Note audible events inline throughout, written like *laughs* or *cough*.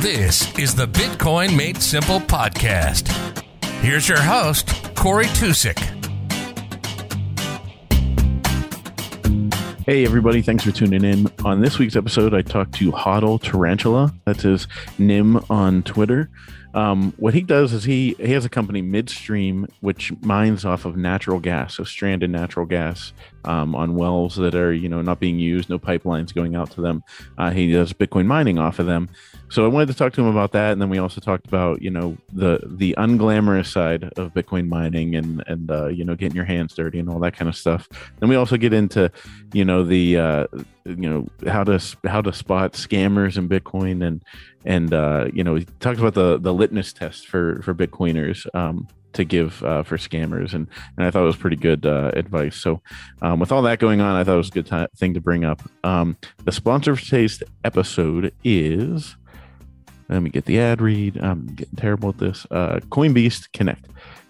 This is the Bitcoin Made Simple podcast. Here's your host, Corey Tusik. Hey, everybody, thanks for tuning in. On this week's episode, I talked to Hodl Tarantula. That's his nym on Twitter. Um, what he does is he he has a company midstream which mines off of natural gas, so stranded natural gas um, on wells that are you know not being used, no pipelines going out to them. Uh, he does Bitcoin mining off of them. So I wanted to talk to him about that, and then we also talked about you know the the unglamorous side of Bitcoin mining and and uh, you know getting your hands dirty and all that kind of stuff. Then we also get into you know the uh, you know how to how to spot scammers in Bitcoin and and uh, you know he talks about the the litmus test for for Bitcoiners. Um, to give uh, for scammers, and and I thought it was pretty good uh, advice. So, um, with all that going on, I thought it was a good t- thing to bring up. Um, the sponsor for today's episode is. Let me get the ad read. I'm getting terrible at this. Uh, Coinbeast Connect.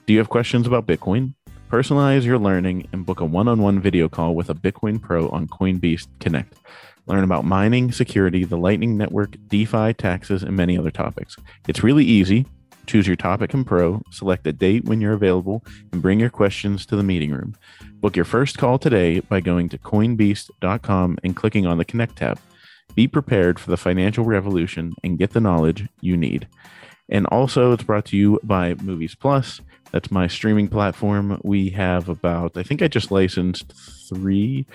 Do you have questions about Bitcoin? Personalize your learning and book a one-on-one video call with a Bitcoin pro on Coinbeast Connect. Learn about mining, security, the Lightning Network, DeFi, taxes, and many other topics. It's really easy. Choose your topic and pro, select a date when you're available, and bring your questions to the meeting room. Book your first call today by going to coinbeast.com and clicking on the Connect tab. Be prepared for the financial revolution and get the knowledge you need. And also, it's brought to you by Movies Plus. That's my streaming platform. We have about, I think I just licensed three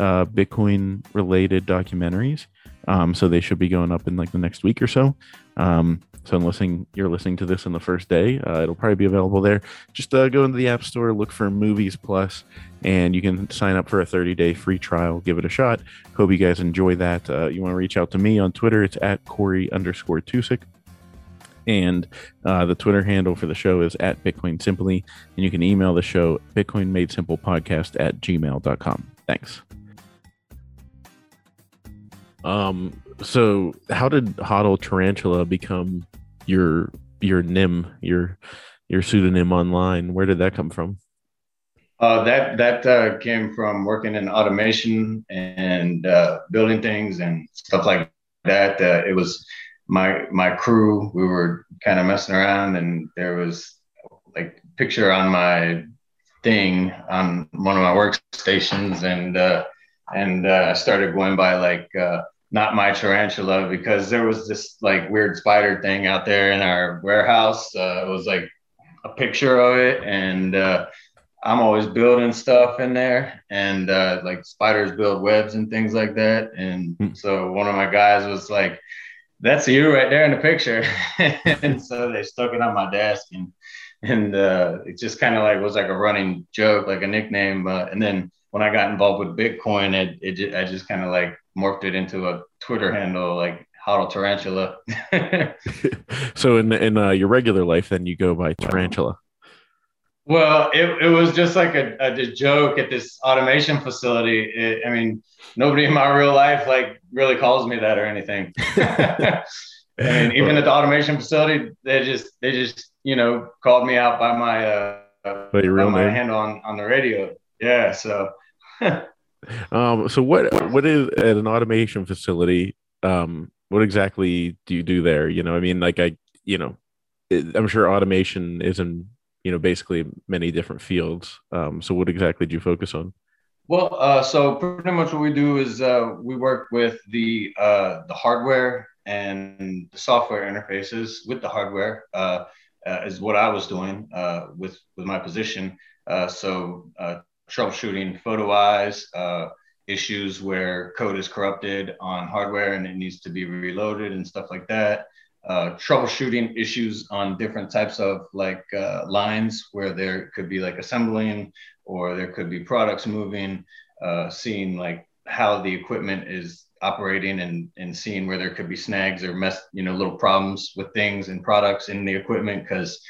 uh, Bitcoin related documentaries. Um, so they should be going up in like the next week or so. Um, so unless you're listening to this on the first day, uh, it'll probably be available there. Just uh, go into the App Store, look for Movies Plus, and you can sign up for a 30 day free trial. Give it a shot. Hope you guys enjoy that. Uh, you want to reach out to me on Twitter? It's at Corey underscore Tusik. And uh, the Twitter handle for the show is at Bitcoin Simply. And you can email the show, Bitcoin Made Simple Podcast at gmail.com. Thanks. Um, so how did Hodl Tarantula become your your nym, your your pseudonym online? Where did that come from? Uh, that that uh, came from working in automation and uh, building things and stuff like that. Uh, it was my my crew. We were kind of messing around, and there was like picture on my thing on one of my workstations, and uh, and uh, I started going by like uh, not my tarantula because there was this like weird spider thing out there in our warehouse. Uh, it was like a picture of it, and uh, I'm always building stuff in there, and uh, like spiders build webs and things like that. And hmm. so one of my guys was like, "That's you right there in the picture," *laughs* *laughs* and so they stuck it on my desk, and and uh, it just kind of like was like a running joke, like a nickname. and then when I got involved with Bitcoin, it, it I just kind of like morphed it into a Twitter handle like Hodl Tarantula. *laughs* so in in uh, your regular life, then you go by Tarantula. Well, it, it was just like a, a joke at this automation facility. It, I mean, nobody in my real life like really calls me that or anything. *laughs* and even at the automation facility, they just they just you know called me out by my uh by real my handle on on the radio. Yeah, so *laughs* um, so what what is at an automation facility? Um, what exactly do you do there? You know, I mean, like I, you know, I'm sure automation is in you know basically many different fields. Um, so what exactly do you focus on? Well, uh, so pretty much what we do is uh, we work with the uh, the hardware and the software interfaces with the hardware. Uh, uh, is what I was doing uh, with with my position. so troubleshooting photo eyes, issues where code is corrupted on hardware and it needs to be reloaded and stuff like that. Uh, troubleshooting issues on different types of like uh, lines where there could be like assembling or there could be products moving, uh, seeing like how the equipment is operating and, and seeing where there could be snags or mess, you know, little problems with things and products in the equipment because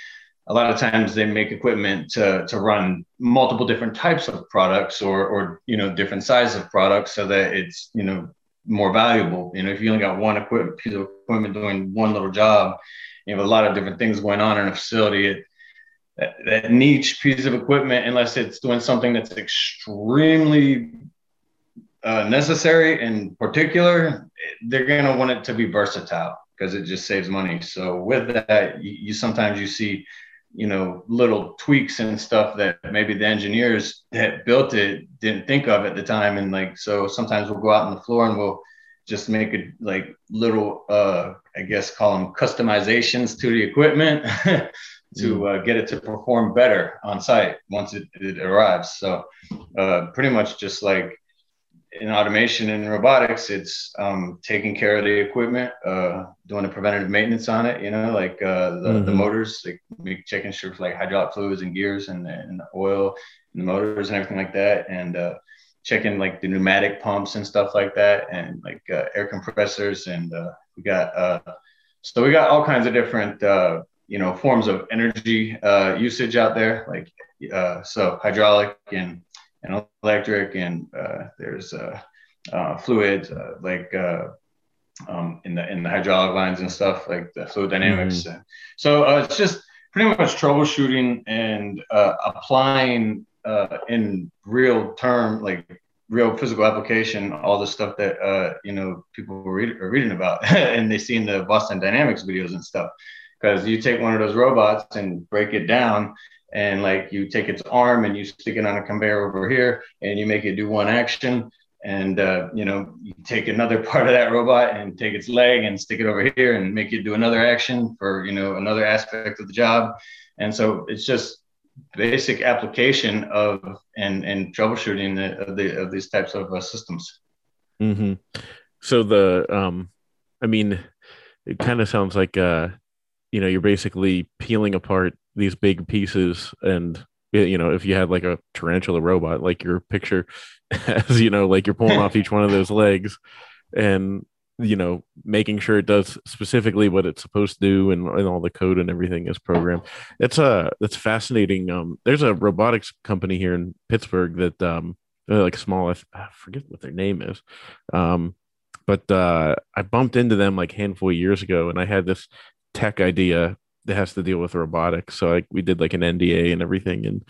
a lot of times they make equipment to, to run multiple different types of products or, or you know different sizes of products so that it's you know more valuable you know if you only got one equipment piece of equipment doing one little job you have a lot of different things going on in a facility it, that, that niche piece of equipment unless it's doing something that's extremely uh, necessary and particular they're going to want it to be versatile because it just saves money. So with that, you, you, sometimes you see, you know, little tweaks and stuff that maybe the engineers that built it didn't think of at the time. And like, so sometimes we'll go out on the floor and we'll just make it like little, uh, I guess, call them customizations to the equipment *laughs* to mm. uh, get it to perform better on site once it, it arrives. So uh, pretty much just like in automation and robotics, it's um, taking care of the equipment, uh, doing the preventative maintenance on it. You know, like uh, the, mm-hmm. the motors, like checking sure for like hydraulic fluids and gears and, and the oil and the motors and everything like that, and uh, checking like the pneumatic pumps and stuff like that, and like uh, air compressors. And uh, we got uh, so we got all kinds of different you know forms of energy usage out there, like so hydraulic and and electric, and uh, there's uh, uh, fluids uh, like uh, um, in the in the hydraulic lines and stuff like the fluid dynamics. Mm-hmm. So uh, it's just pretty much troubleshooting and applying in real term, like real physical application, all the stuff that you know people read, are reading about *laughs* and they see in the Boston Dynamics videos and stuff. Because you take one of those robots and break it down, and like you take its arm and you stick it on a conveyor over here and you make it do one action and uh, you know you take another *laughs* part of that robot and take its leg and stick it over here and make it do another action for you know another aspect of the job and so it's just basic application of and and troubleshooting of, the, of these types of uh, systems mm-hmm. so the um i mean it kind of sounds like uh you know you're basically peeling apart these big pieces and you know if you had like a tarantula robot like your picture *laughs* as you know like you're pulling off each one of those legs and you know making sure it does specifically what it's supposed to do and, and all the code and everything is programmed. It's a uh, that's fascinating um there's a robotics company here in pittsburgh that um like small i forget what their name is um but uh i bumped into them like handful of years ago and i had this tech idea that has to deal with robotics. So like we did like an NDA and everything, and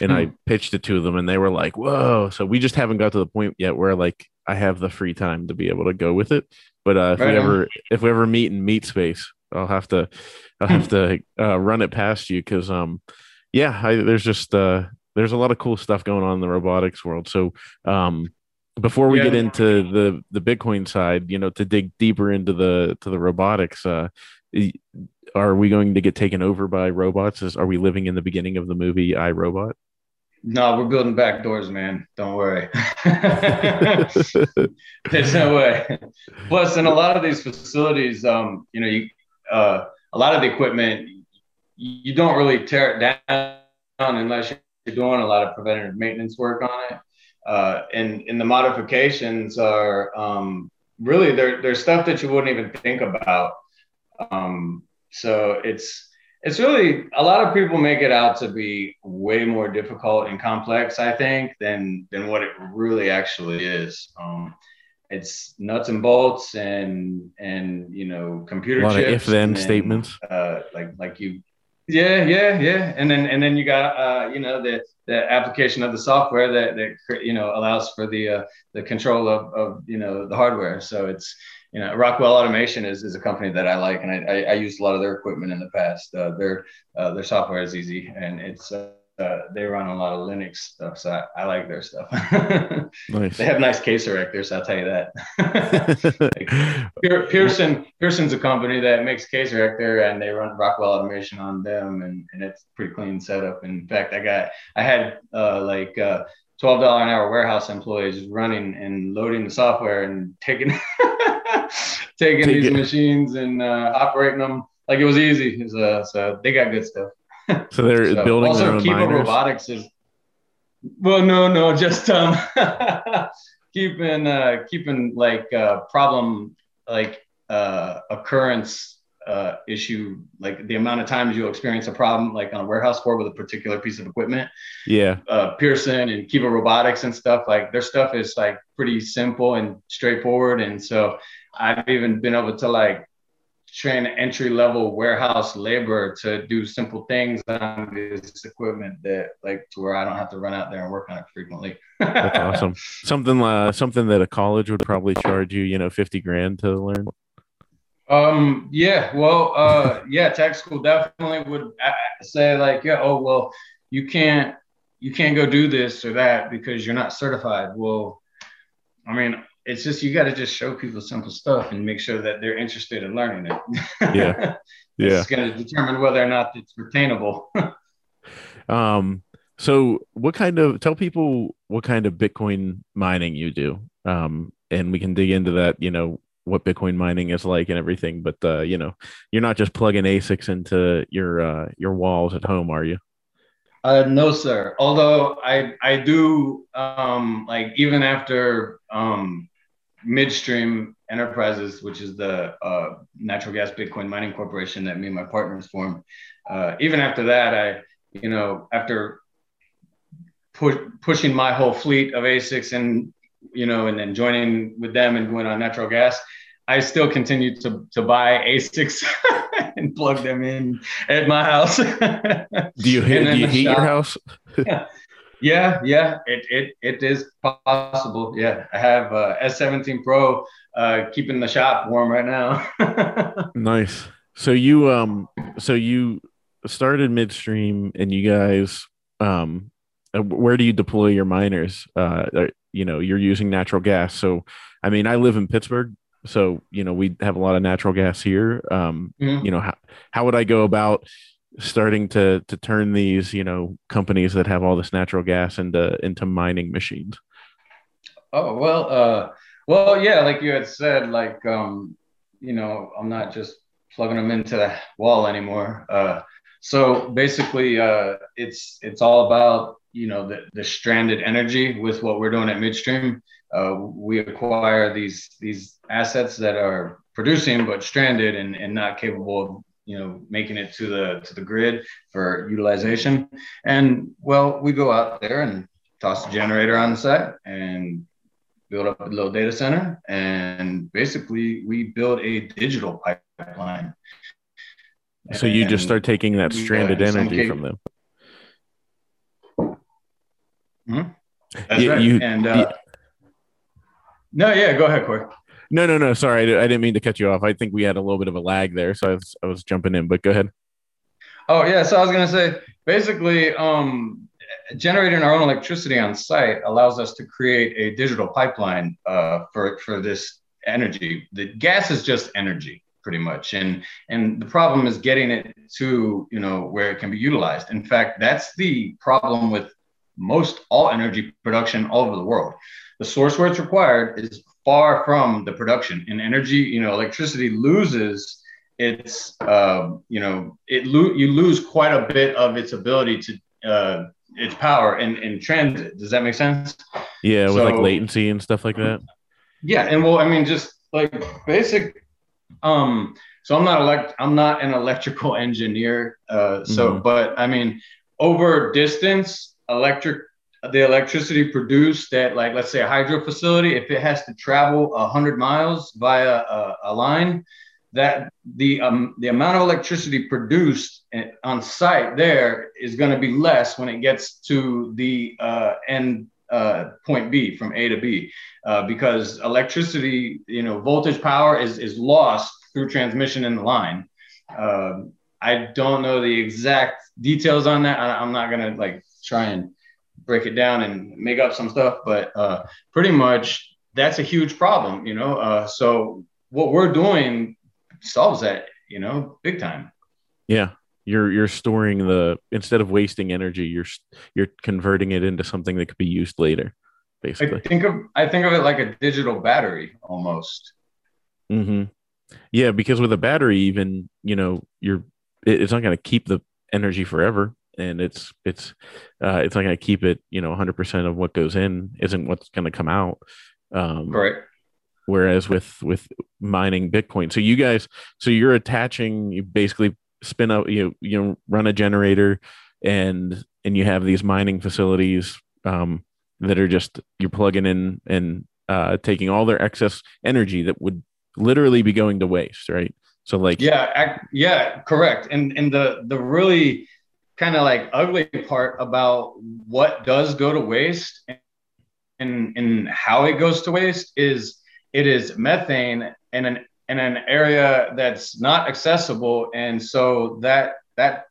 and I hmm. pitched it to them, and they were like, "Whoa!" So we just haven't got to the point yet where like I have the free time to be able to go with it. But uh, if right we on. ever if we ever meet in meet space, I'll have to I'll have *laughs* to uh, run it past you because um yeah, I, there's just uh there's a lot of cool stuff going on in the robotics world. So um before we yeah. get into the the bitcoin side you know to dig deeper into the to the robotics uh are we going to get taken over by robots? Is, are we living in the beginning of the movie I Robot? No, we're building back doors, man. Don't worry. *laughs* There's no way. Plus, in a lot of these facilities, um, you know, you uh, a lot of the equipment you don't really tear it down unless you're doing a lot of preventative maintenance work on it. Uh, and and the modifications are um, really they're, they're stuff that you wouldn't even think about. Um, so it's it's really a lot of people make it out to be way more difficult and complex, I think, than than what it really actually is. Um, it's nuts and bolts and and you know computer a lot chips of if then statements. Uh, like like you, yeah, yeah, yeah, and then and then you got uh, you know the the application of the software that that you know allows for the uh, the control of of you know the hardware. So it's you know, Rockwell Automation is, is a company that I like, and I, I, I used a lot of their equipment in the past. Uh, their uh, their software is easy, and it's uh, they run a lot of Linux stuff, so I, I like their stuff. *laughs* nice. They have nice case erectors, I'll tell you that. *laughs* Pearson Pearson's a company that makes case erector, and they run Rockwell Automation on them, and, and it's pretty clean setup. In fact, I got I had uh, like uh, twelve dollar an hour warehouse employees running and loading the software and taking *laughs* *laughs* taking Take these it. machines and uh, operating them like it was easy. Uh, so they got good stuff. *laughs* so they're so building also their own Kiva Robotics is well, no, no, just um, *laughs* keeping uh, keeping like uh, problem like uh, occurrence uh, issue, like the amount of times you'll experience a problem, like on a warehouse floor with a particular piece of equipment. Yeah. Uh, Pearson and Kiva Robotics and stuff, like their stuff is like pretty simple and straightforward. And so I've even been able to like train entry level warehouse labor to do simple things on this equipment that like to where I don't have to run out there and work on it frequently. *laughs* That's awesome. Something uh, something that a college would probably charge you, you know, 50 grand to learn. Um, yeah, well, uh, yeah, tech school definitely would say like, yeah, oh, well, you can't, you can't go do this or that because you're not certified. Well, I mean, it's just, you got to just show people simple stuff and make sure that they're interested in learning it. Yeah. *laughs* yeah. It's going to determine whether or not it's retainable. *laughs* um, so what kind of, tell people what kind of Bitcoin mining you do. Um, and we can dig into that, you know, what Bitcoin mining is like and everything. But uh, you know, you're not just plugging ASICs into your uh, your walls at home, are you? Uh, no, sir. Although I I do um, like even after um, Midstream Enterprises, which is the uh, natural gas Bitcoin mining corporation that me and my partners formed. Uh, even after that, I you know after pu- pushing my whole fleet of ASICs and you know, and then joining with them and going on natural gas, I still continue to to buy ASICs *laughs* and plug them in at my house. do you, *laughs* do you heat shop. your house? *laughs* yeah, yeah, it, it it is possible. Yeah, I have uh, S17 Pro uh, keeping the shop warm right now. *laughs* nice. So you um so you started midstream and you guys um uh, where do you deploy your miners? Uh, you know, you're using natural gas. So, I mean, I live in Pittsburgh, so you know we have a lot of natural gas here. Um, mm-hmm. You know, how how would I go about starting to to turn these you know companies that have all this natural gas into into mining machines? Oh well, uh, well, yeah, like you had said, like um, you know, I'm not just plugging them into the wall anymore. Uh, so basically, uh, it's it's all about you know the, the stranded energy with what we're doing at midstream uh, we acquire these these assets that are producing but stranded and, and not capable of you know making it to the to the grid for utilization and well we go out there and toss a generator on the site and build up a little data center and basically we build a digital pipeline so you just start taking that stranded energy from them Mm-hmm. That's you, right. You, and uh, you, no, yeah, go ahead, Corey. No, no, no. Sorry, I, I, didn't mean to cut you off. I think we had a little bit of a lag there, so I was I was jumping in. But go ahead. Oh yeah, so I was gonna say basically, um, generating our own electricity on site allows us to create a digital pipeline uh, for for this energy. The gas is just energy pretty much and and the problem is getting it to you know where it can be utilized in fact that's the problem with most all energy production all over the world. The source where it's required is far from the production. In energy, you know, electricity loses its, uh, you know, it lo- you lose quite a bit of its ability to uh, its power in, in transit. Does that make sense? Yeah, with so, like latency and stuff like that. Yeah, and well, I mean, just like basic. Um, so I'm not elect. I'm not an electrical *laughs* engineer. Uh, so, mm-hmm. but I mean, over distance, electric the electricity produced at like let's say a hydro facility if it has to travel 100 miles via a, a line that the um, the amount of electricity produced on site there is going to be less when it gets to the uh, end uh, point B from A to B uh, because electricity you know voltage power is is lost through transmission in the line. Um, I don't know the exact details on that. I, I'm not gonna like try and break it down and make up some stuff. But uh, pretty much that's a huge problem, you know. Uh, so what we're doing solves that, you know, big time. Yeah, you're you're storing the instead of wasting energy, you're you're converting it into something that could be used later. Basically, I think of I think of it like a digital battery almost. Hmm. Yeah, because with a battery, even you know, you're it's not going to keep the energy forever and it's it's uh, it's not going to keep it you know 100% of what goes in isn't what's going to come out. Um, right. whereas with with mining bitcoin so you guys so you're attaching you basically spin out you you know run a generator and and you have these mining facilities um, that are just you're plugging in and uh, taking all their excess energy that would literally be going to waste right? So like yeah yeah correct. And and the the really kind of like ugly part about what does go to waste and and how it goes to waste is it is methane and an in an area that's not accessible, and so that that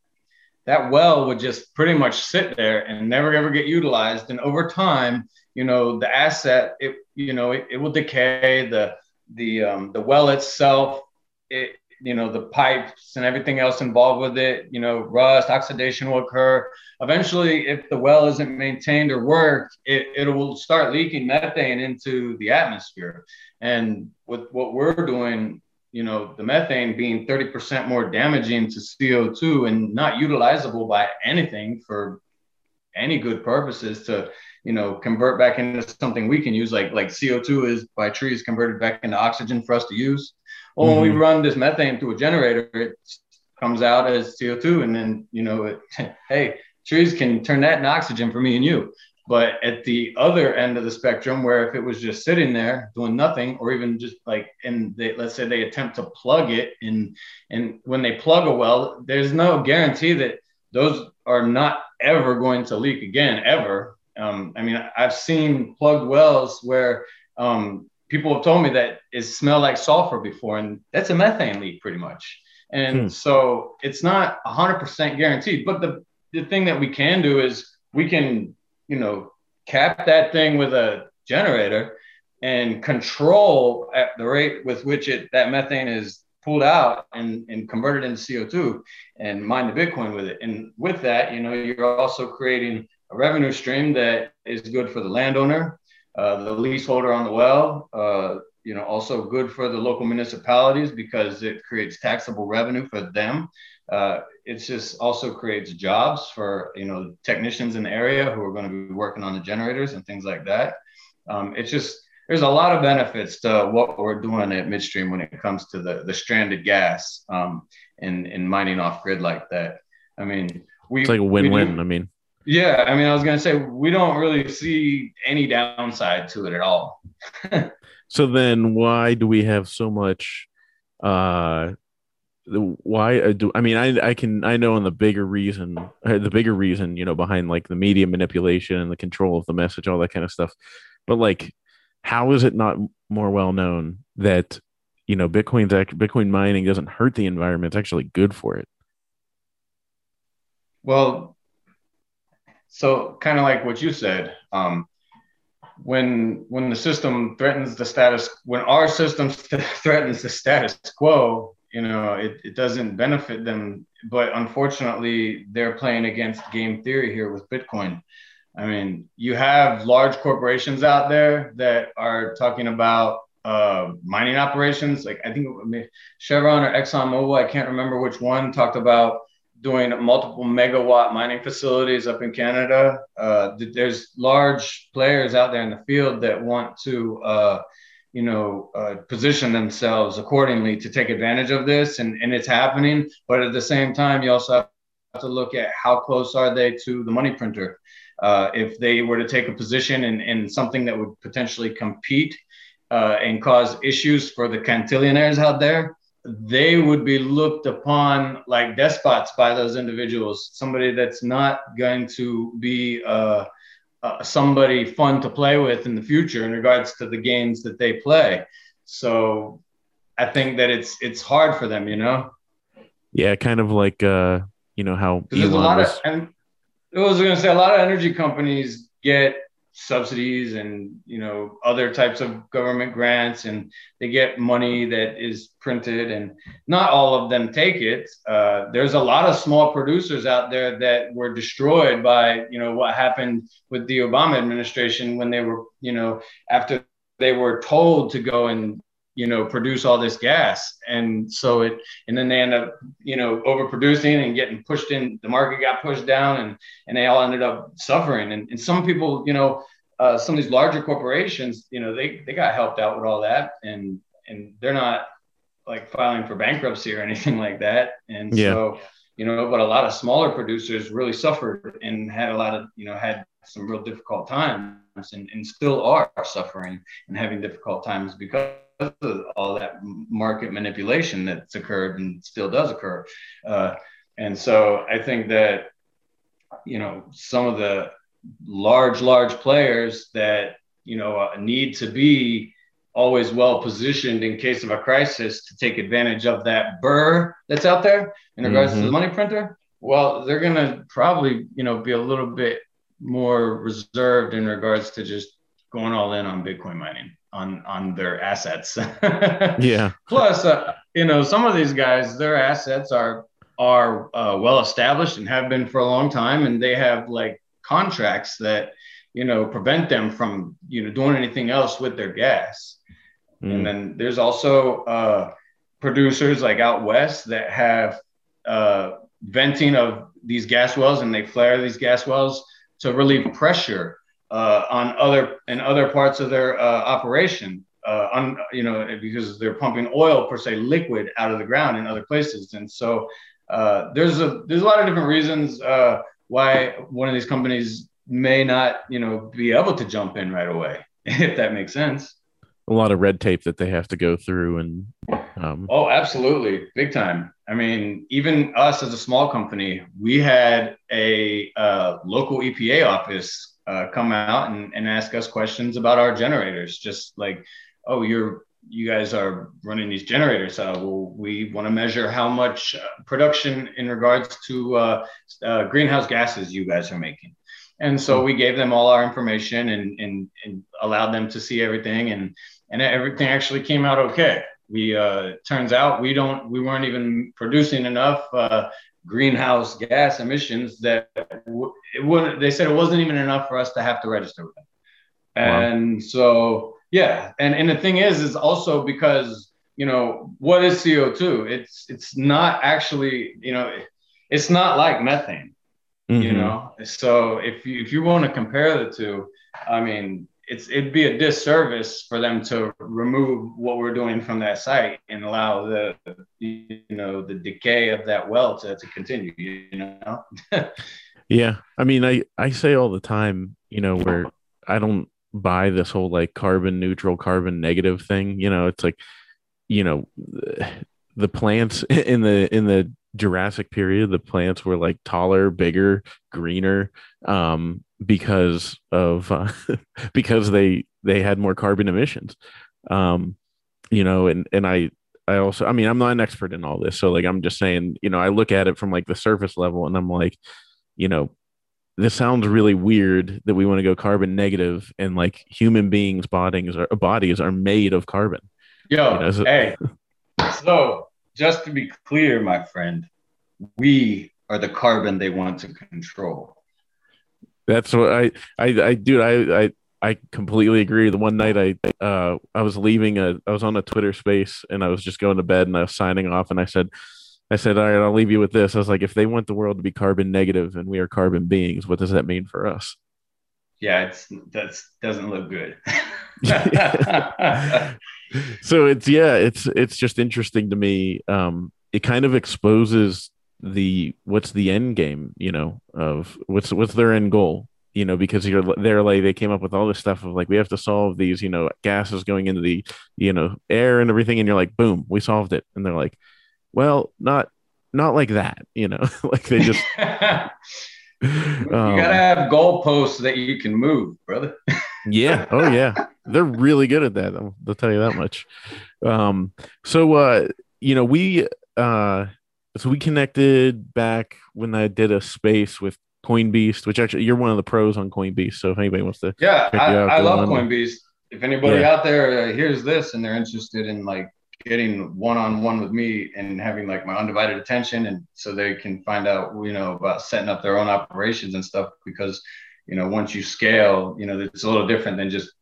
that well would just pretty much sit there and never ever get utilized. And over time, you know, the asset, it you know, it, it will decay. The the um, the well itself, it you know the pipes and everything else involved with it you know rust oxidation will occur. Eventually if the well isn't maintained or worked it, it will start leaking methane into the atmosphere. And with what we're doing you know the methane being 30% more damaging to co2 and not utilizable by anything for any good purposes to you know convert back into something we can use like like co2 is by trees converted back into oxygen for us to use well, mm-hmm. when we mm-hmm. run this methane through a generator, it comes out as CO2, and then you know, it, *laughs* hey, trees can turn that into oxygen for me and you. But at the other end of the spectrum, where if it was just sitting there doing nothing, or even just like, and they, let's say they attempt to plug it, and and when they plug a well, there's no guarantee that those are not ever going to leak again, ever. Um, I mean, I've seen plugged wells where um, people have told me that it smelled like sulfur before, and that's a methane leak pretty much. And hmm. so it's not 100% guaranteed. But the, the thing that we can do is we can, you know, cap that thing with a generator and control at the rate with which it that methane is pulled out and, and converted into CO2 and mine the Bitcoin with it. And with that, you know, you're also creating a revenue stream that is good for the landowner, uh, the leaseholder on the well, uh, you know, also good for the local municipalities because it creates taxable revenue for them. Uh, it just also creates jobs for you know technicians in the area who are going to be working on the generators and things like that. Um, it's just there's a lot of benefits to what we're doing at midstream when it comes to the the stranded gas um, and and mining off grid like that. I mean, we it's like a win-win. I mean, yeah, I mean, I was gonna say we don't really see any downside to it at all. *laughs* so then, why do we have so much? uh why uh, do I mean I I can I know on the bigger reason uh, the bigger reason you know behind like the media manipulation and the control of the message all that kind of stuff, but like how is it not more well known that you know Bitcoin's Bitcoin mining doesn't hurt the environment; it's actually good for it. Well, so kind of like what you said, um, when when the system threatens the status, when our system *laughs* threatens the status quo, you know, it, it doesn't benefit them. But unfortunately, they're playing against game theory here with Bitcoin. I mean, you have large corporations out there that are talking about uh, mining operations. Like I think Chevron or ExxonMobil, I can't remember which one, talked about doing multiple megawatt mining facilities up in Canada. Uh, there's large players out there in the field that want to, uh, you know, uh, position themselves accordingly to take advantage of this, and, and it's happening. But at the same time, you also have to look at how close are they to the money printer. Uh, if they were to take a position in, in something that would potentially compete uh, and cause issues for the cantillionaires out there, they would be looked upon like despots by those individuals. Somebody that's not going to be uh, uh, somebody fun to play with in the future in regards to the games that they play. So I think that it's it's hard for them, you know. Yeah, kind of like uh, you know how Elon there's a lot was... of and I was going to say a lot of energy companies get subsidies and you know other types of government grants and they get money that is printed and not all of them take it. Uh, there's a lot of small producers out there that were destroyed by you know what happened with the obama administration when they were you know after they were told to go and you know produce all this gas. And so it and then they end up you know overproducing and getting pushed in the market got pushed down and and they all ended up suffering. And, and some people you know uh, some of these larger corporations you know they they got helped out with all that and and they're not like filing for bankruptcy or anything *laughs* like that. And yeah. so you know but a lot of smaller producers really suffered and had a lot of you know had some real difficult times and, and still are suffering and having difficult times because of all that market manipulation that's occurred and still does occur. Uh, and so I think that, you know, some of the large, large players that, you know, uh, need to be always well positioned in case of a crisis to take advantage of that burr that's out there in regards mm-hmm. to the mm-hmm. money printer. Well, they're gonna probably, you know, be a little bit more reserved in regards to just going all in on Bitcoin mining on on their assets. *laughs* yeah. Plus, uh, you know, some of these guys, their assets are are uh, well established and have been for a long time, and they have like contracts that you know prevent them from you know doing anything else with their gas. Mm. And then there's also uh, producers like out west that have uh, venting of these gas wells, and they flare these gas wells to relieve pressure uh, on other in other parts of their uh, operation. Uh, on you know because they're pumping oil per se liquid out of the ground in other places, and so uh, there's a there's a lot of different reasons uh, why one of these companies may not you know be able to jump in right away *laughs* if that makes sense. A lot of red tape that they have to go through and um... oh absolutely. Big time. I mean even us as a small company we had a uh, local epa office uh, come out and, and ask us questions about our generators just like oh you're you guys are running these generators. Uh, well, we want to measure how much uh, production in regards to uh, uh, greenhouse gases you guys are making. And so we gave them all our information and, and, and allowed them to see everything, and and everything actually came out okay. We uh, turns out we don't we weren't even producing enough uh, greenhouse gas emissions that it wouldn't. They said it wasn't even enough for us to have to register with them. And wow. so yeah, and and the thing is, is also because you know what is CO two? It's it's not actually you know it's not like methane. Mm-hmm. You know, so if you if you want to compare the two, I mean, it's it'd be a disservice for them to remove what we're doing from that site and allow the you know the decay of that well to, to continue you know *laughs* yeah i mean i i say all the time you know where i don't buy this whole like carbon neutral, carbon negative thing. You know, it's like, you know, *sighs* the plants *laughs* in the in the Jurassic period, the plants were like taller, bigger, greener, um, because of uh, *laughs* because they they had more carbon emissions. Um, you know, and and I I also I mean I'm not an expert in all this, so like I'm just saying, you know, I look at it from like the surface level, and I'm like, you know, this sounds really weird that we want to go carbon negative and like human beings bodies are bodies are made of carbon yo you know, so, hey *laughs* so just to be clear my friend we are the carbon they want to control that's what i i i dude i i I completely agree. The one night I uh I was leaving a I was on a Twitter space and I was just going to bed and I was signing off and I said I said, all right, I'll leave you with this. I was like, if they want the world to be carbon negative and we are carbon beings, what does that mean for us? Yeah, it's that doesn't look good. *laughs* *laughs* so it's yeah, it's it's just interesting to me. Um, it kind of exposes the what's the end game, you know, of what's what's their end goal, you know, because you're they're like they came up with all this stuff of like we have to solve these, you know, gases going into the you know air and everything, and you're like, boom, we solved it, and they're like well, not not like that, you know, *laughs* like they just *laughs* you um, gotta have goalposts that you can move, brother. yeah. Oh yeah. They're really good at that. I'll, I'll tell you that much. Um, so uh, you know, we uh so we connected back when I did a space with Coinbeast, which actually you're one of the pros on Coinbeast. So if anybody wants to, yeah, I, I love Coinbeast. If anybody yeah. out there uh, hears this and they're interested in like getting one-on-one with me and having like my undivided attention and so they can find out you know about setting up their own operations and stuff because you know once you scale you know it's a little different than just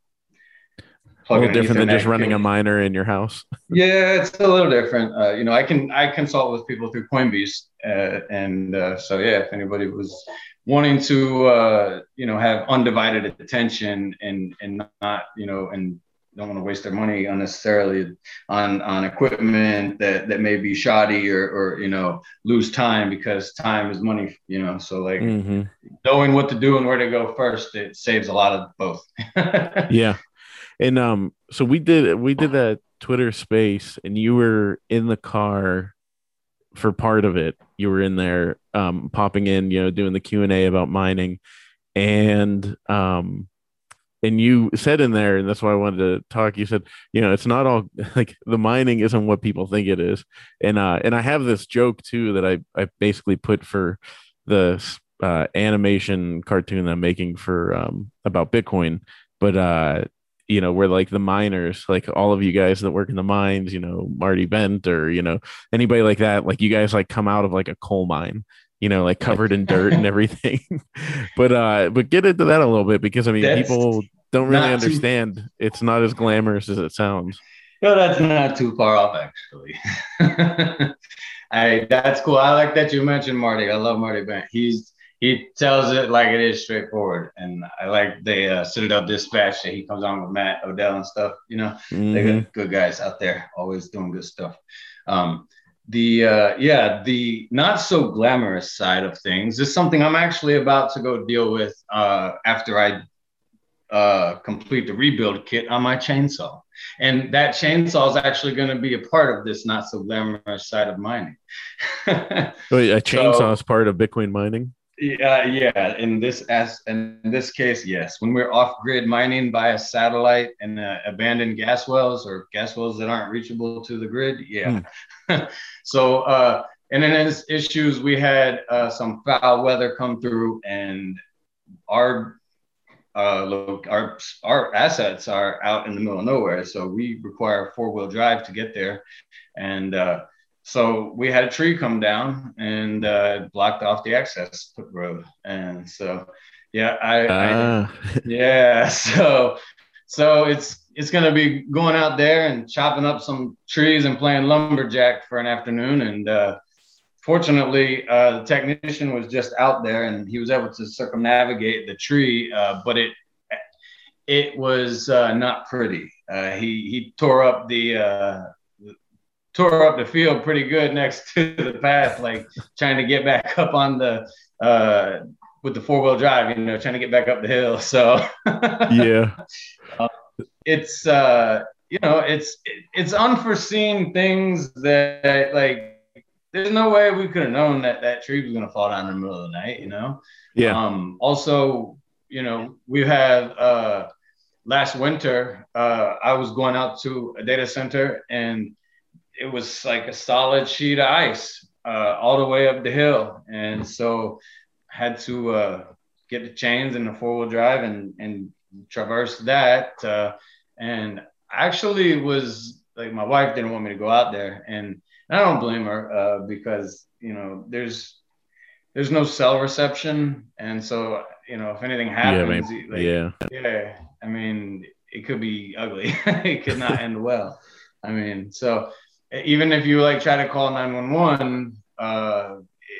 a little different than just running a miner in your house. *laughs* Yeah it's a little different. Uh, you know i can i consult with people through Coinbeast, uh, and uh, so yeah if anybody was wanting to uh, you know have undivided attention and and not you know and don't want to waste their money unnecessarily on on equipment that that may be shoddy or or you know lose time because time is money you know so like mm-hmm. knowing what to do and where to go first it saves a lot of both. *laughs* Yeah. And um so we did we did that twitter space and you were in the car for part of it. You were in there um popping in you know doing the q&a about mining. And um and you said in there, and that's why I wanted to talk. You said, you know, it's not all *laughs* like the mining isn't what people think it is, and uh, and I have this joke too that I I basically put for the uh, animation cartoon that I'm making for um about Bitcoin, but uh, you know, we're like the miners, like all of you guys that work in the mines, you know, Marty Bent or you know anybody like that, like you guys like come out of like a coal mine you know, like covered in dirt and *laughs* everything. *laughs* but uh but get into that a little bit because I mean that's people don't really understand too... it's not as glamorous as it sounds. No, that's not too far off actually. *laughs* I that's cool. I like that you mentioned Marty. I love Marty Bent. He's he tells it like it is straightforward. And I like the uh, Citadel Dispatch that he comes on with Matt Odell and stuff. You know, mm-hmm. they got good guys out there, always doing good stuff. Um, the uh, yeah the not so glamorous side of things is something i'm actually about to go deal with uh, after i uh, complete the rebuild kit on my chainsaw. And that chainsaw is actually going to be a part of this not so glamorous side of mining. *laughs* Wait, a chainsaw so, is part of bitcoin mining yeah, yeah. In this as in this case, yes. When we're off grid mining via satellite and uh, abandoned gas wells or gas wells that aren't reachable to the grid, yeah. Hmm. *laughs* so, uh, and then as issues, we had uh, some foul weather come through, and our uh, look, our our assets are out in the middle of nowhere, so we require four wheel drive to get there, and uh, so we had a tree come down and uh, blocked off the access road, and so yeah, I. I ah. *laughs* yeah, so so it's it's gonna be going out there and chopping up some trees and playing lumberjack for an afternoon, and uh, fortunately, uh, the technician was just out there and he was able to circumnavigate the tree, uh, but it it was uh, not pretty. Uh, he he tore up the uh, tore up the field pretty good next to the path, like trying to get back *laughs* up on the uh, with the four wheel drive, you know, trying to get back up the hill. So *laughs* yeah, uh, it's uh, you know, it's it's unforeseen things that like. There's no way we could have known that that tree was gonna fall down in the middle of the night, you know. Yeah. Um. Also, you know, we have uh, last winter. Uh, I was going out to a data center and it was like a solid sheet of ice uh, all the way up the hill, and so I had to uh, get the chains and the four wheel drive and and traverse that. Uh, and actually was like my wife didn't want me to go out there, and I don't blame her uh, because you know there's there's no cell reception, and so you know if anything happens, yeah, like, yeah, yeah. I mean, it could be ugly. *laughs* it could not end well. I mean, so even if you like try to call 911, uh,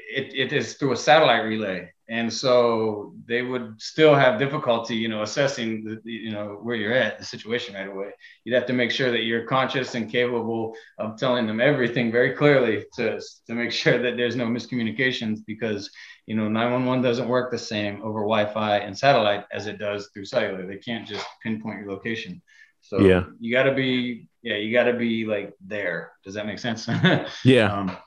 it, it is through a satellite relay. And so they would still have difficulty, you know, assessing, the, you know, where you're at, the situation right away. You'd have to make sure that you're conscious and capable of telling them everything very clearly to, to make sure that there's no miscommunications because, you know, 911 doesn't work the same over Wi-Fi and satellite as it does through cellular. They can't just pinpoint your location. So yeah, you got to be yeah, you got to be like there. Does that make sense? *laughs* yeah. Um,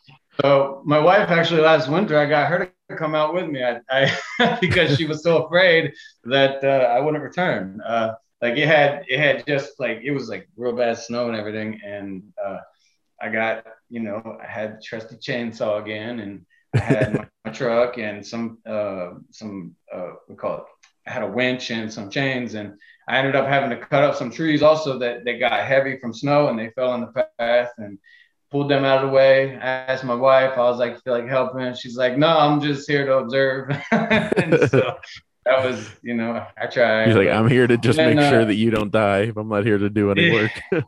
so my wife actually last winter, I got her to come out with me. I, I *laughs* because she was so afraid that uh, I wouldn't return. Uh, like it had it had just like it was like real bad snow and everything, and uh, I got you know I had trusty chainsaw again, and I had my, *laughs* my, truck and some uh, some uh, we call it. I had a winch and some chains, and I ended up having to cut up some trees also that, that got heavy from snow and they fell in the path and pulled them out of the way. I asked my wife, I was like, feel like helping. She's like, no, I'm just here to observe. *laughs* so that was, you know, I tried. He's like, I'm here to just then, make sure uh, that you don't die. I'm not here to do any work. *laughs*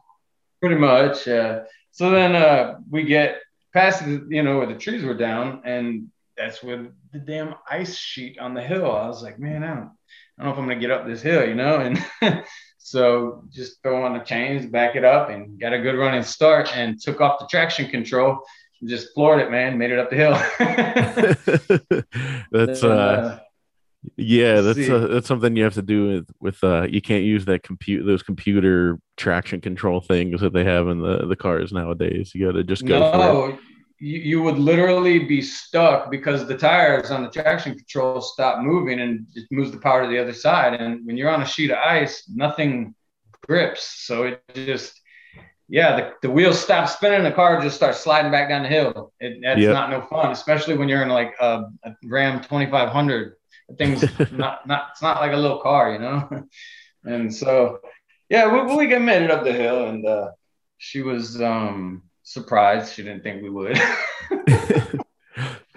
pretty much. Uh, so then uh, we get past, the, you know, where the trees were down and that's where the damn ice sheet on the hill. I was like, man, I don't, I don't know if I'm gonna get up this hill, you know, and *laughs* so just throw on the chains, back it up, and got a good running start, and took off the traction control, and just floored it, man, made it up the hill. *laughs* that's uh, uh, yeah, that's uh, that's something you have to do with with uh, you can't use that compute those computer traction control things that they have in the the cars nowadays. You got to just go. No, you, you would literally be stuck because the tires on the traction control stop moving and it moves the power to the other side. And when you're on a sheet of ice, nothing grips. So it just, yeah, the, the wheels stop spinning, the car just starts sliding back down the hill. It, that's yep. not no fun, especially when you're in like a, a Ram 2500. The thing's *laughs* not, not, it's not like a little car, you know? *laughs* and so, yeah, we, we made it up the hill and uh, she was, um, surprised. She didn't think we would. *laughs*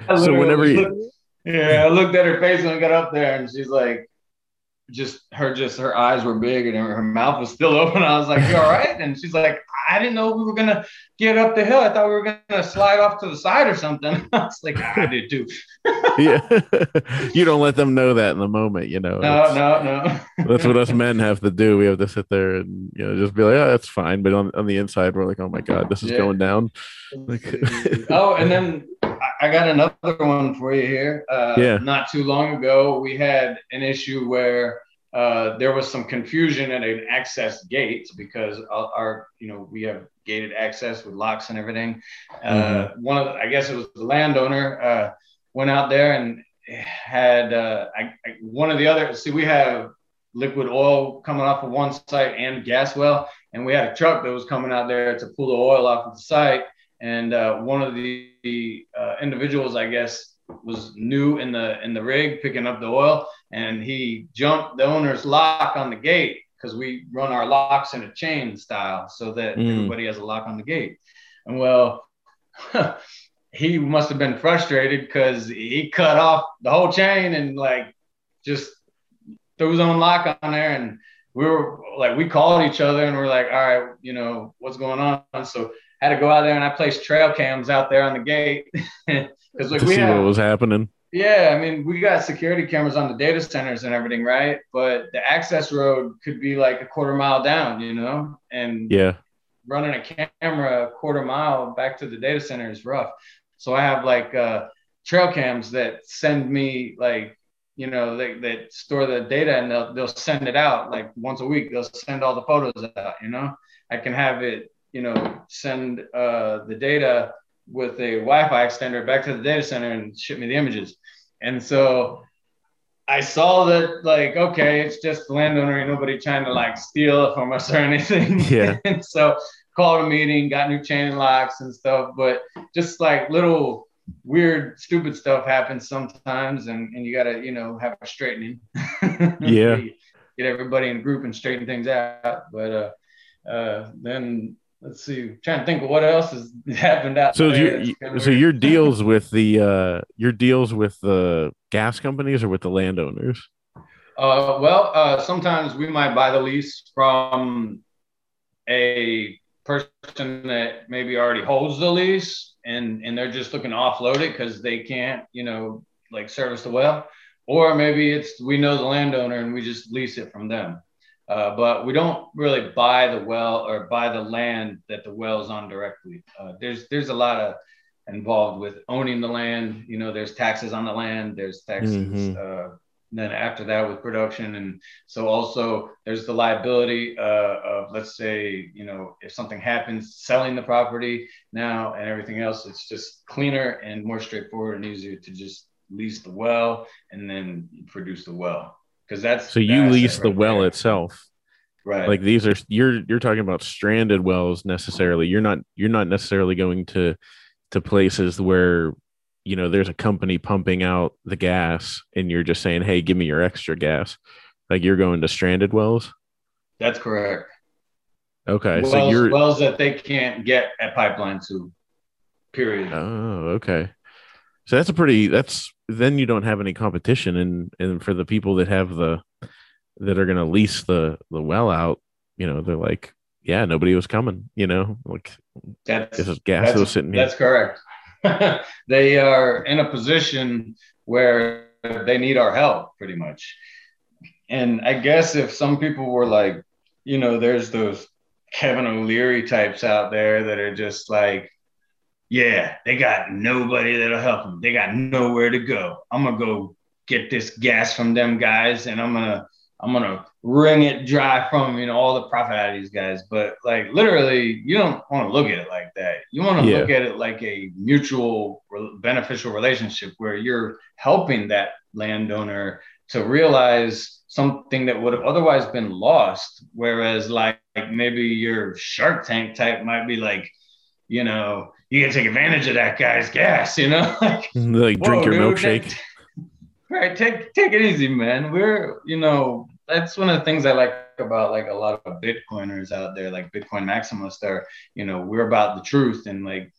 so whenever you... looked, yeah, I looked at her face when I got up there, and she's like, just her, just her eyes were big, and her, her mouth was still *laughs* open. I was like, "You all right?" And she's like, "I didn't know we were gonna get up the hill. I thought we were gonna slide off to the side or something." *laughs* I was like, "I did too." *laughs* yeah, you don't let them know that in the moment, you know. No, no, no. that's what us men have to do. We have to sit there and you know just be like, "Oh, that's fine," but on on the inside, we're like, "Oh my god, this is yeah. going down." Like, oh, and then I got another one for you here. Uh, yeah. Not too long ago, we had an issue where uh, there was some confusion at an access gate because our, our, you know, we have gated access with locks and everything. Uh, mm-hmm. One of, the, I guess it was the landowner uh, went out there and had uh, I, I, one of the other. See, we have liquid oil coming off of one site and gas well, and we had a truck that was coming out there to pull the oil off of the site. And uh, one of the, the uh, individuals, I guess, was new in the in the rig picking up the oil and he jumped the owner's lock on the gate because we run our locks in a chain style so that mm. everybody has a lock on the gate and well *laughs* he must have been frustrated because he cut off the whole chain and like just threw his own lock on there and we were like we called each other and we're like all right you know what's going on so I had to go out there and i placed trail cams out there on the gate *laughs* Because like to we see have, what was happening. Yeah, I mean, we got security cameras on the data centers and everything, right? But the access road could be like a quarter mile down, you know, and yeah, running a camera a quarter mile back to the data center is rough. So I have like uh, trail cams that send me like you know they, they store the data and they'll, they'll send it out like once a week they'll send all the photos out you know i can have it you know send uh, the data with a Wi-Fi extender back to the data center and ship me the images. And so I saw that like, okay, it's just the landowner and nobody trying to like steal from us or *laughs* anything. Yeah. *laughs* and so called a meeting, got new chain locks and stuff, but just like little weird, stupid stuff happens sometimes and, and you gotta, you know, have a straightening. *laughs* yeah. Get everybody in a group and straighten things out. But uh, uh, then let's see, trying to think of what else has *laughs* happened out so there. Your, so your deals with the uh, your deals with the gas companies or with the landowners? Uh, well, uh, sometimes we might buy the lease from a person that maybe already holds the lease and and they're just looking to offload it because they can't, you know, like service the well. Or maybe it's we know the landowner and we just lease it from them. Uh, but we don't really buy the well or buy the land that the well is on directly. Uh, there's there's a lot of involved with owning the land. You know, there's taxes on the land. There's taxes. Mm-hmm. Uh, then after that with production, and so also there's the liability uh, of let's say you know if something happens selling the property now and everything else, it's just cleaner and more straightforward and easier to just lease the well and then produce the well. Because that's so you lease the well there. itself. Right. Like these are you're you're talking about stranded wells necessarily. You're not you're not necessarily going to to places where you know there's a company pumping out the gas and you're just saying hey give me your extra gas. Like you're going to stranded wells? That's correct. Okay wells, so you're wells that they can't get at pipeline to period. Oh okay. So that's a pretty that's then you don't have any competition and and for the people that have the that are going to lease the the well out you know they're like yeah nobody was coming you know? Like that's this is gas that's, was sitting here. that's correct *laughs* they are in a position where they need our help pretty much and i guess if some people were like you know there's those kevin o'leary types out there that are just like yeah, they got nobody that'll help them. They got nowhere to go. I'm gonna go get this gas from them guys, and I'm gonna I'm gonna wring it dry from you know all the profit out of these guys. But like literally, you don't want to look at it like that. You want to yeah. look at it like a mutual beneficial relationship where you're helping that landowner to realize something that would have otherwise been lost. Whereas like, like maybe your Shark Tank type might be like, you know, you can take advantage of that guy's gas, you know, *laughs* like, like drink your dude, milkshake. *laughs* right, take take it easy, man. We're you know that's one of the things I like about like a lot of Bitcoiners out there, like Bitcoin maximalists. Are you know we're about the truth and like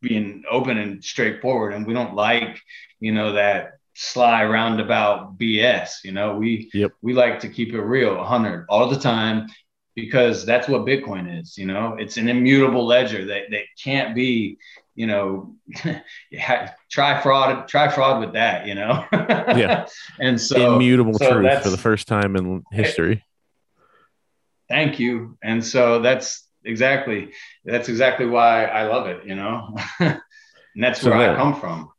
being open and straightforward, and we don't like you know that sly roundabout BS. You know we yep. we like to keep it real, hundred all the time because that's what Bitcoin is. You know, it's an immutable ledger that that can't be you know, *laughs* try fraud, try fraud with that, you know? *laughs* yeah. *laughs* And so immutable so truth for the first time in history. Thank you. And so that's exactly, that's exactly why I love it, you know? and that's so where that I come from.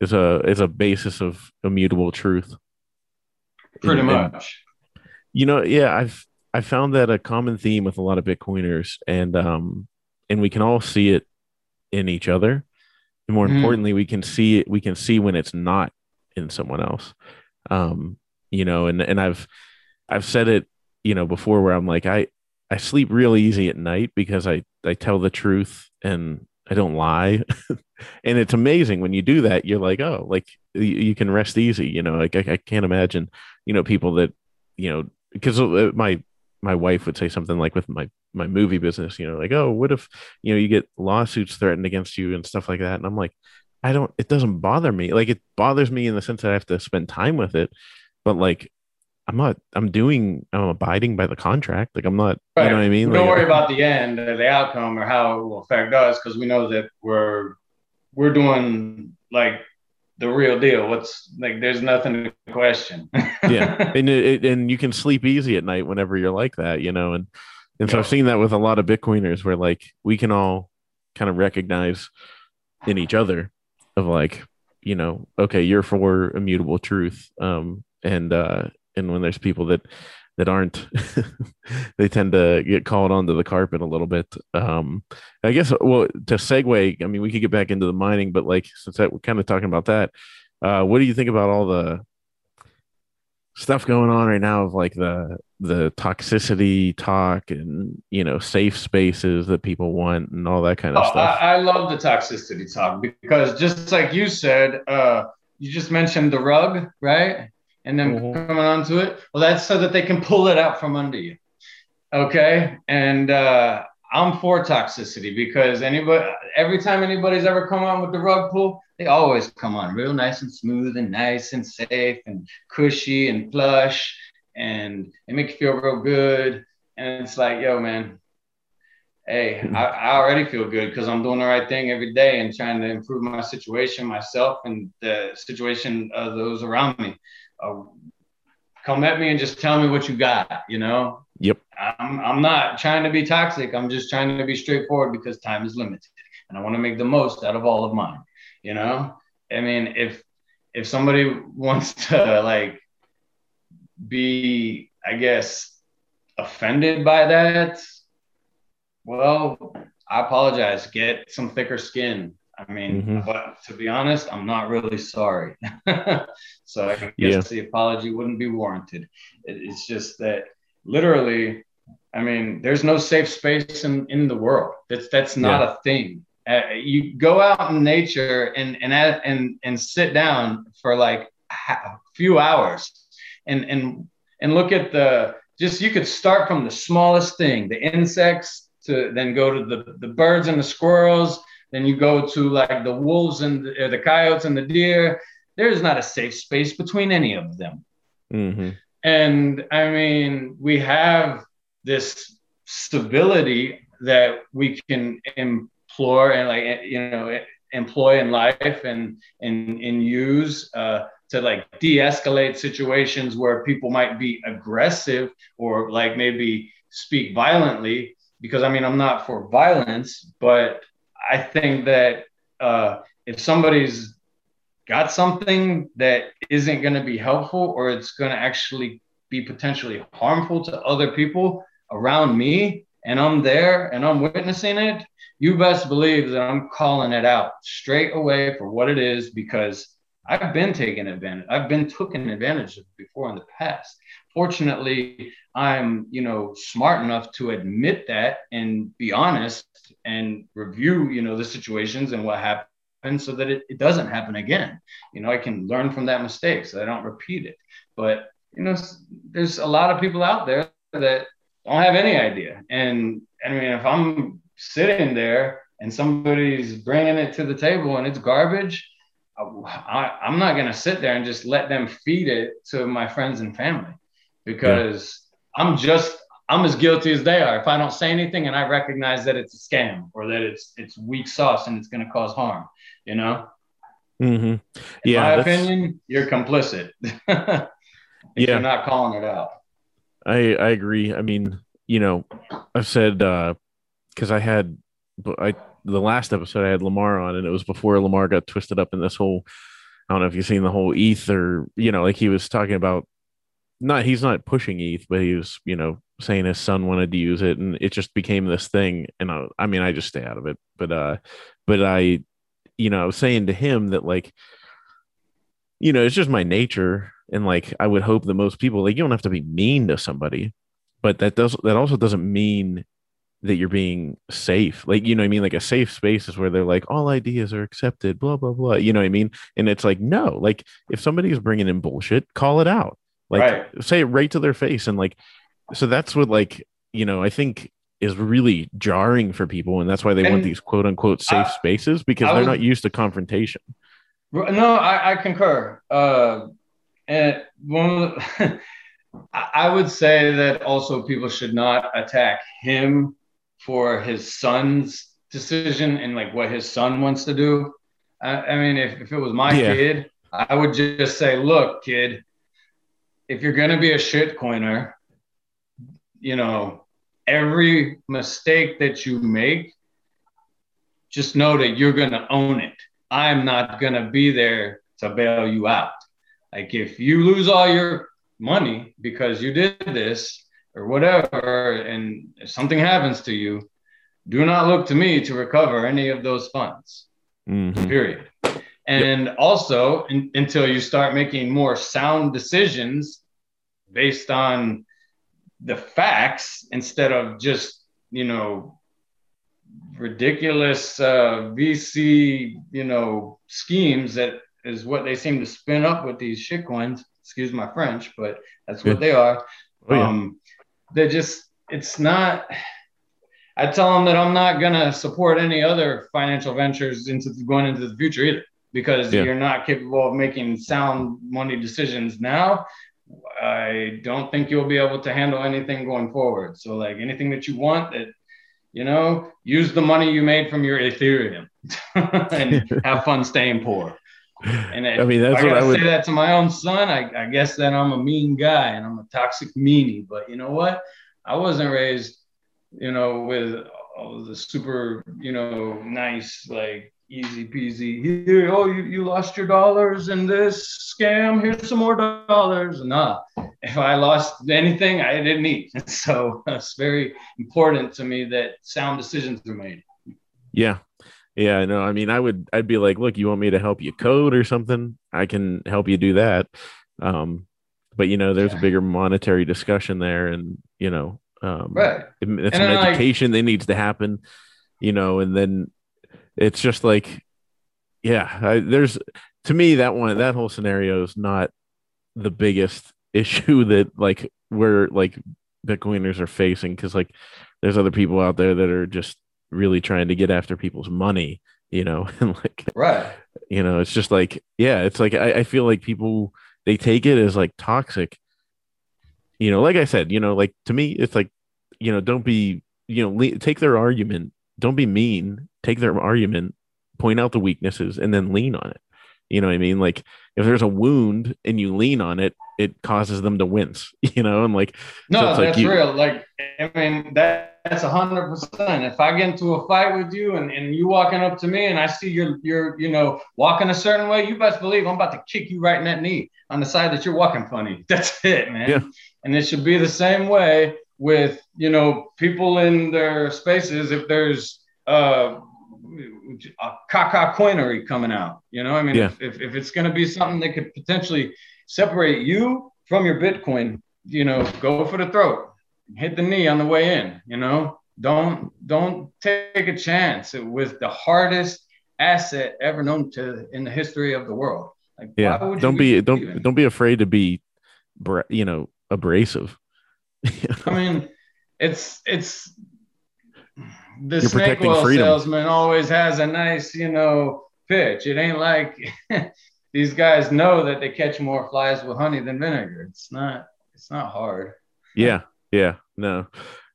It's a, it's a basis of immutable truth. Pretty and, much. And, you know, yeah, I've, I found that a common theme with a lot of Bitcoiners and, um, and we can all see it in each other. And more mm. importantly we can see it we can see when it's not in someone else. Um you know and and i've i've said it you know before where i'm like i i sleep real easy at night because i i tell the truth and i don't lie. *laughs* And it's amazing when you do that you're like oh like you, you can rest easy you know like I, I can't imagine you know people that you know because my my wife would say something like with my my movie business you know like oh what if you know you get lawsuits threatened against you and stuff like that? And i'm like i don't it doesn't bother me. Like it bothers me in the sense that i have to spend time with it but like i'm not i'm doing i'm abiding by the contract. Like i'm not right. you know what i mean? Don't worry about the end or the outcome or how it will affect us because we know that we're we're doing like the real deal. What's like? There's nothing to question. *laughs* yeah, and it, and you can sleep easy at night whenever you're like that, you know. And and so yeah. I've seen that with a lot of Bitcoiners, where like we can all kind of recognize in each other of like, you know, okay, you're for immutable truth, um, and uh, and when there's people that that aren't *laughs* they tend to get called onto the carpet a little bit. Um i guess well to segue i mean we could get back into the mining but like since that, we're kind of talking about that uh what do you think about all the stuff going on right now of like the the toxicity talk and you know safe spaces that people want and all that kind of oh, stuff? I, I love the toxicity talk because just like you said uh you just mentioned the rug right and then mm-hmm. coming onto it. Well, that's so that they can pull it out from under you. Okay. And uh, I'm for toxicity because anybody, every time anybody's ever come on with the rug pull, they always come on real nice and smooth and nice and safe and cushy and plush. And it make you feel real good. And it's like, yo, man, hey, I, I already feel good because I'm doing the right thing every day and trying to improve my situation, myself, and the situation of those around me uh, come at me and just tell me what you got, you know? Yep. I'm, I'm not trying to be toxic. I'm just trying to be straightforward because time is limited and I want to make the most out of all of mine, you know? I mean, if, if somebody *laughs* wants to like be, I guess, offended by that, well, I apologize. Get some thicker skin. I mean, mm-hmm. but to be honest, I'm not really sorry. *laughs* so I guess yeah. the apology wouldn't be warranted. it's just that literally, I mean, there's no safe space in, in the world. That's that's not yeah. a thing. Uh, you go out in nature and and and and sit down for like a few hours and and and look at the just you could start from the smallest thing, the insects, to then go to the the birds and the squirrels then you go to like the wolves and the, the coyotes and the deer. There's not a safe space between any of them. Mm-hmm. And I mean, we have this stability that we can employ and like you know employ in life and and and use uh, to like de-escalate situations where people might be aggressive or like maybe speak violently because I mean I'm not for violence, but I think that uh, if somebody's got something that isn't going to be helpful or it's going to actually be potentially harmful to other people around me and I'm there and I'm witnessing it, you best believe that I'm calling it out straight away for what it is because I've been taken advantage. I've been taken advantage of before in the past. Fortunately, I'm, you know, smart enough to admit that and be honest and review, you know, the situations and what happened so that it, it doesn't happen again. You know, I can learn from that mistake so I don't repeat it. But, you know, there's a lot of people out there that don't have any idea. And I mean, if I'm sitting there and somebody's bringing it to the table and it's garbage, I, am not going to sit there and just let them feed it to my friends and family because yeah. I'm just I'm as guilty as they are. If I don't say anything and I recognize that it's a scam or that it's it's weak sauce and it's going to cause harm, you know. Mm-hmm. Yeah, my opinion, you're complicit. *laughs* yeah, you're not calling it out. I I agree. I mean, you know, I've said because uh, I had I the last episode I had Lamar on, and it was before Lamar got twisted up in this whole. I don't know if you've seen the whole ETH or you know, like he was talking about. Not he's not pushing ETH, but he was you know saying his son wanted to use it, and it just became this thing. And I, I mean, I just stay out of it, but uh, but I, you know, I was saying to him that like, you know, it's just my nature, and like I would hope that most people like you don't have to be mean to somebody, but that does that also doesn't mean that you're being safe. Like, you know I mean? Like a safe space is where they're like, all ideas are accepted, blah, blah, blah. You know what I mean? And it's like, no, like if somebody is bringing in bullshit, call it out. Like right. say it right to their face. And like, so that's what like, you know, I think is really jarring for people. And that's why they and want these quote unquote safe I, spaces because they're not used to confrontation. No, I, I concur. Uh, and one *laughs* I would say that also people should not attack him for his son's decision and like what his son wants to do. I, I mean, if, if it was my yeah. kid, I would just say, look, kid, if you're gonna be a shit coiner, you know, every mistake that you make, just know that you're gonna own it. I'm not gonna be there to bail you out. Like if you lose all your money because you did this or whatever, and if something happens to you, do not look to me to recover any of those funds. Mm-hmm. Period. And yep. also, in, until you start making more sound decisions based on the facts instead of just, you know, ridiculous uh, VC, you know, schemes that is what they seem to spin up with these shitcoins. Excuse my French, but that's what they are. Oh, yeah. um, they're just, it's not. I tell them that I'm not gonna support any other financial ventures into going into the future either, because yeah. you're not capable of making sound money decisions now. I don't think you'll be able to handle anything going forward. So, like anything that you want, that you know, use the money you made from your Ethereum *laughs* and *laughs* have fun staying poor. And I mean, that's I what I would say that to my own son. I, I guess that I'm a mean guy and I'm a toxic meanie. But you know what? I wasn't raised, you know, with all the super, you know, nice, like easy peasy. Here, oh, you, you lost your dollars in this scam. Here's some more dollars. Nah, if I lost anything, I didn't eat. *laughs* So it's very important to me that sound decisions are made. Yeah, yeah, no, I mean, I would, I'd be like, look, you want me to help you code or something? I can help you do that. Um, but you know, there's yeah. a bigger monetary discussion there, and you know, um, right? It's an education like, that needs to happen, you know, and then it's just like, yeah, I, there's to me that one, that whole scenario is not the biggest *laughs* issue that like we're like Bitcoiners are facing because like there's other people out there that are just really trying to get after people's money, you know, *laughs* and like, right. You know, it's just like, yeah, it's like, I, I feel like people, they take it as like toxic, you know, like I said, you know, like to me, it's like, you know, don't be, you know, le- take their argument, don't be mean, take their argument, point out the weaknesses, and then lean on it. You know what I mean? Like if there's a wound and you lean on it, it causes them to wince, *laughs* you know, and like no, so that's like you, real. Like I mean, that, that's a hundred percent. If I get into a fight with you and, and you walking up to me and I see you're you're you know walking a certain way, you best believe I'm about to kick you right in that knee on the side that you're walking funny. *laughs* That's it, man. Yeah. And it should be the same way with, you know, people in their spaces. If there's uh, a caca coinery coming out, you know, I mean, Yeah. if, if, if it's going to be something that could potentially separate you from your Bitcoin, you know, go for the throat, hit the knee on the way in, you know, don't, don't take a chance with the hardest asset ever known to in the history of the world. Like, Yeah. Don't be don't it? don't be afraid to be, you know, abrasive. I mean, it's it's the You're snake oil freedom. salesman always has a nice, you know, pitch. It ain't like *laughs* these guys know that they catch more flies with honey than vinegar. It's not it's not hard. yeah yeah no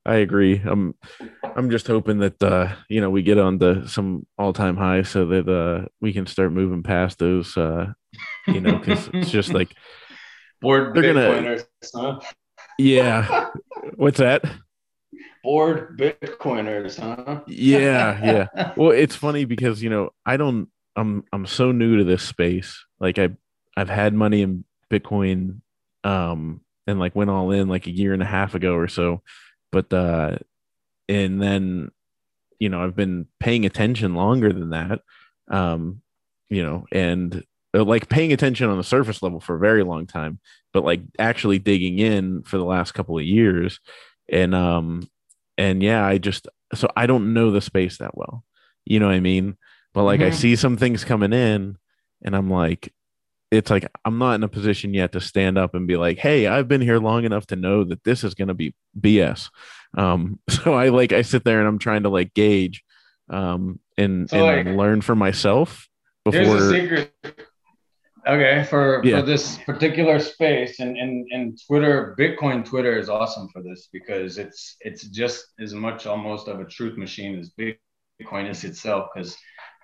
i agree. I'm i'm just hoping that uh you know we get on to some all-time highs so that uh we can start moving past those uh you know because it's just like *laughs* bored They're gonna- Bitcoiners, huh? yeah. What's that? Bored Bitcoiners, huh? yeah yeah. *laughs* Well it's funny because you know i don't i'm i'm so new to this space. Like i i've had money in bitcoin um and like went all in like a year and a half ago or so. But uh and then you know i've been paying attention longer than that um you know and uh, like paying attention on the surface level for a very long time but like actually digging in for the last couple of years. And um and yeah i just so i don't know the space that well. You know what i mean? But like i Mhm. see some things coming in and i'm like it's like i'm not in a position yet to stand up and be like hey i've been here long enough to know that this is going to be bs um *laughs* so i like i sit there and i'm trying to like gauge um and So, and like, learn for myself Here's a secret. Okay, for, Yeah. for this particular space and, and and Twitter, Bitcoin Twitter is awesome for this because it's it's just as much almost of a truth machine as Bitcoin is itself. Because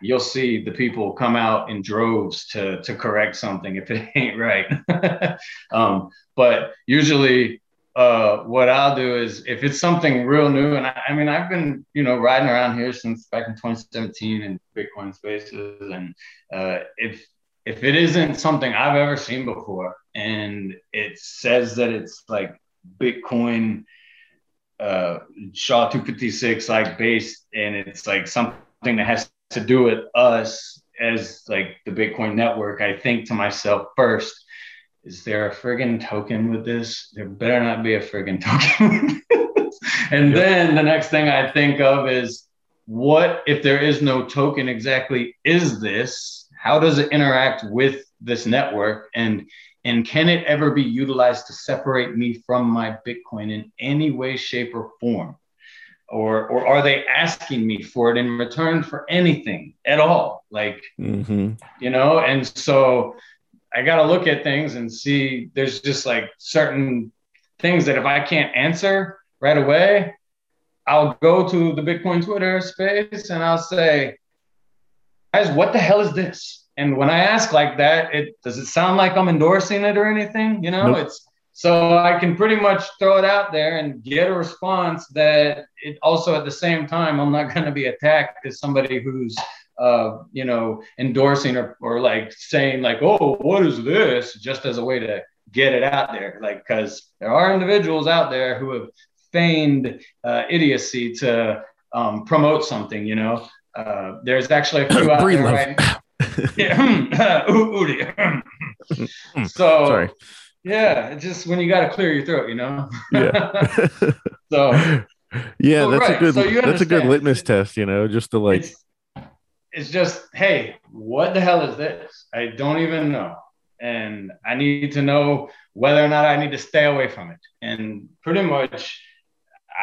you'll see the people come out in droves to to correct something if it *laughs* ain't right. *laughs* um, but usually uh, what I'll do is if it's something real new, and I, I mean, I've been, you know, riding around here since back in 2017 in Bitcoin spaces. And uh, if, if it isn't something I've ever seen before and it says that it's like Bitcoin, uh, SHA 256, like based, and it's like something that has to do with us as like the Bitcoin network, I think to myself first, is there a friggin' token with this? There better not be a friggin' *laughs* token. and Yep. then the next thing I think of is what if there is no token exactly is this? How does it interact with this network? And and can it ever be utilized to separate me from my Bitcoin in any way, shape, or form? Or, or are they asking me for it in return for anything at all? Like, Mhm. you know and so i got to look at things and see there's just like certain things that if i can't answer right away i'll go to the bitcoin twitter space and i'll say guys what the hell is this and when i ask like that it does it sound like i'm endorsing it or anything you know Nope. it's so i can pretty much throw it out there and get a response that it also at the same time i'm not *laughs* going to be attacked as somebody who's uh, you know, endorsing or, or like saying like, oh, what is this? Just as a way to get it out there. Like, because there are individuals out there who have feigned uh, idiocy to um, promote something, you know. Uh, there's actually a few *clears throat* out there right *laughs* yeah. *laughs* Ooh, ooh, dear. so Sorry. Yeah, it's just when you got to clear your throat, you know. Yeah. *laughs* so yeah, So, that's right, a good so that's a good litmus test, you know, just to like it's, it's just, hey, what the hell is this? I don't even know. And I need to know whether or not I need to stay away from it. And pretty much,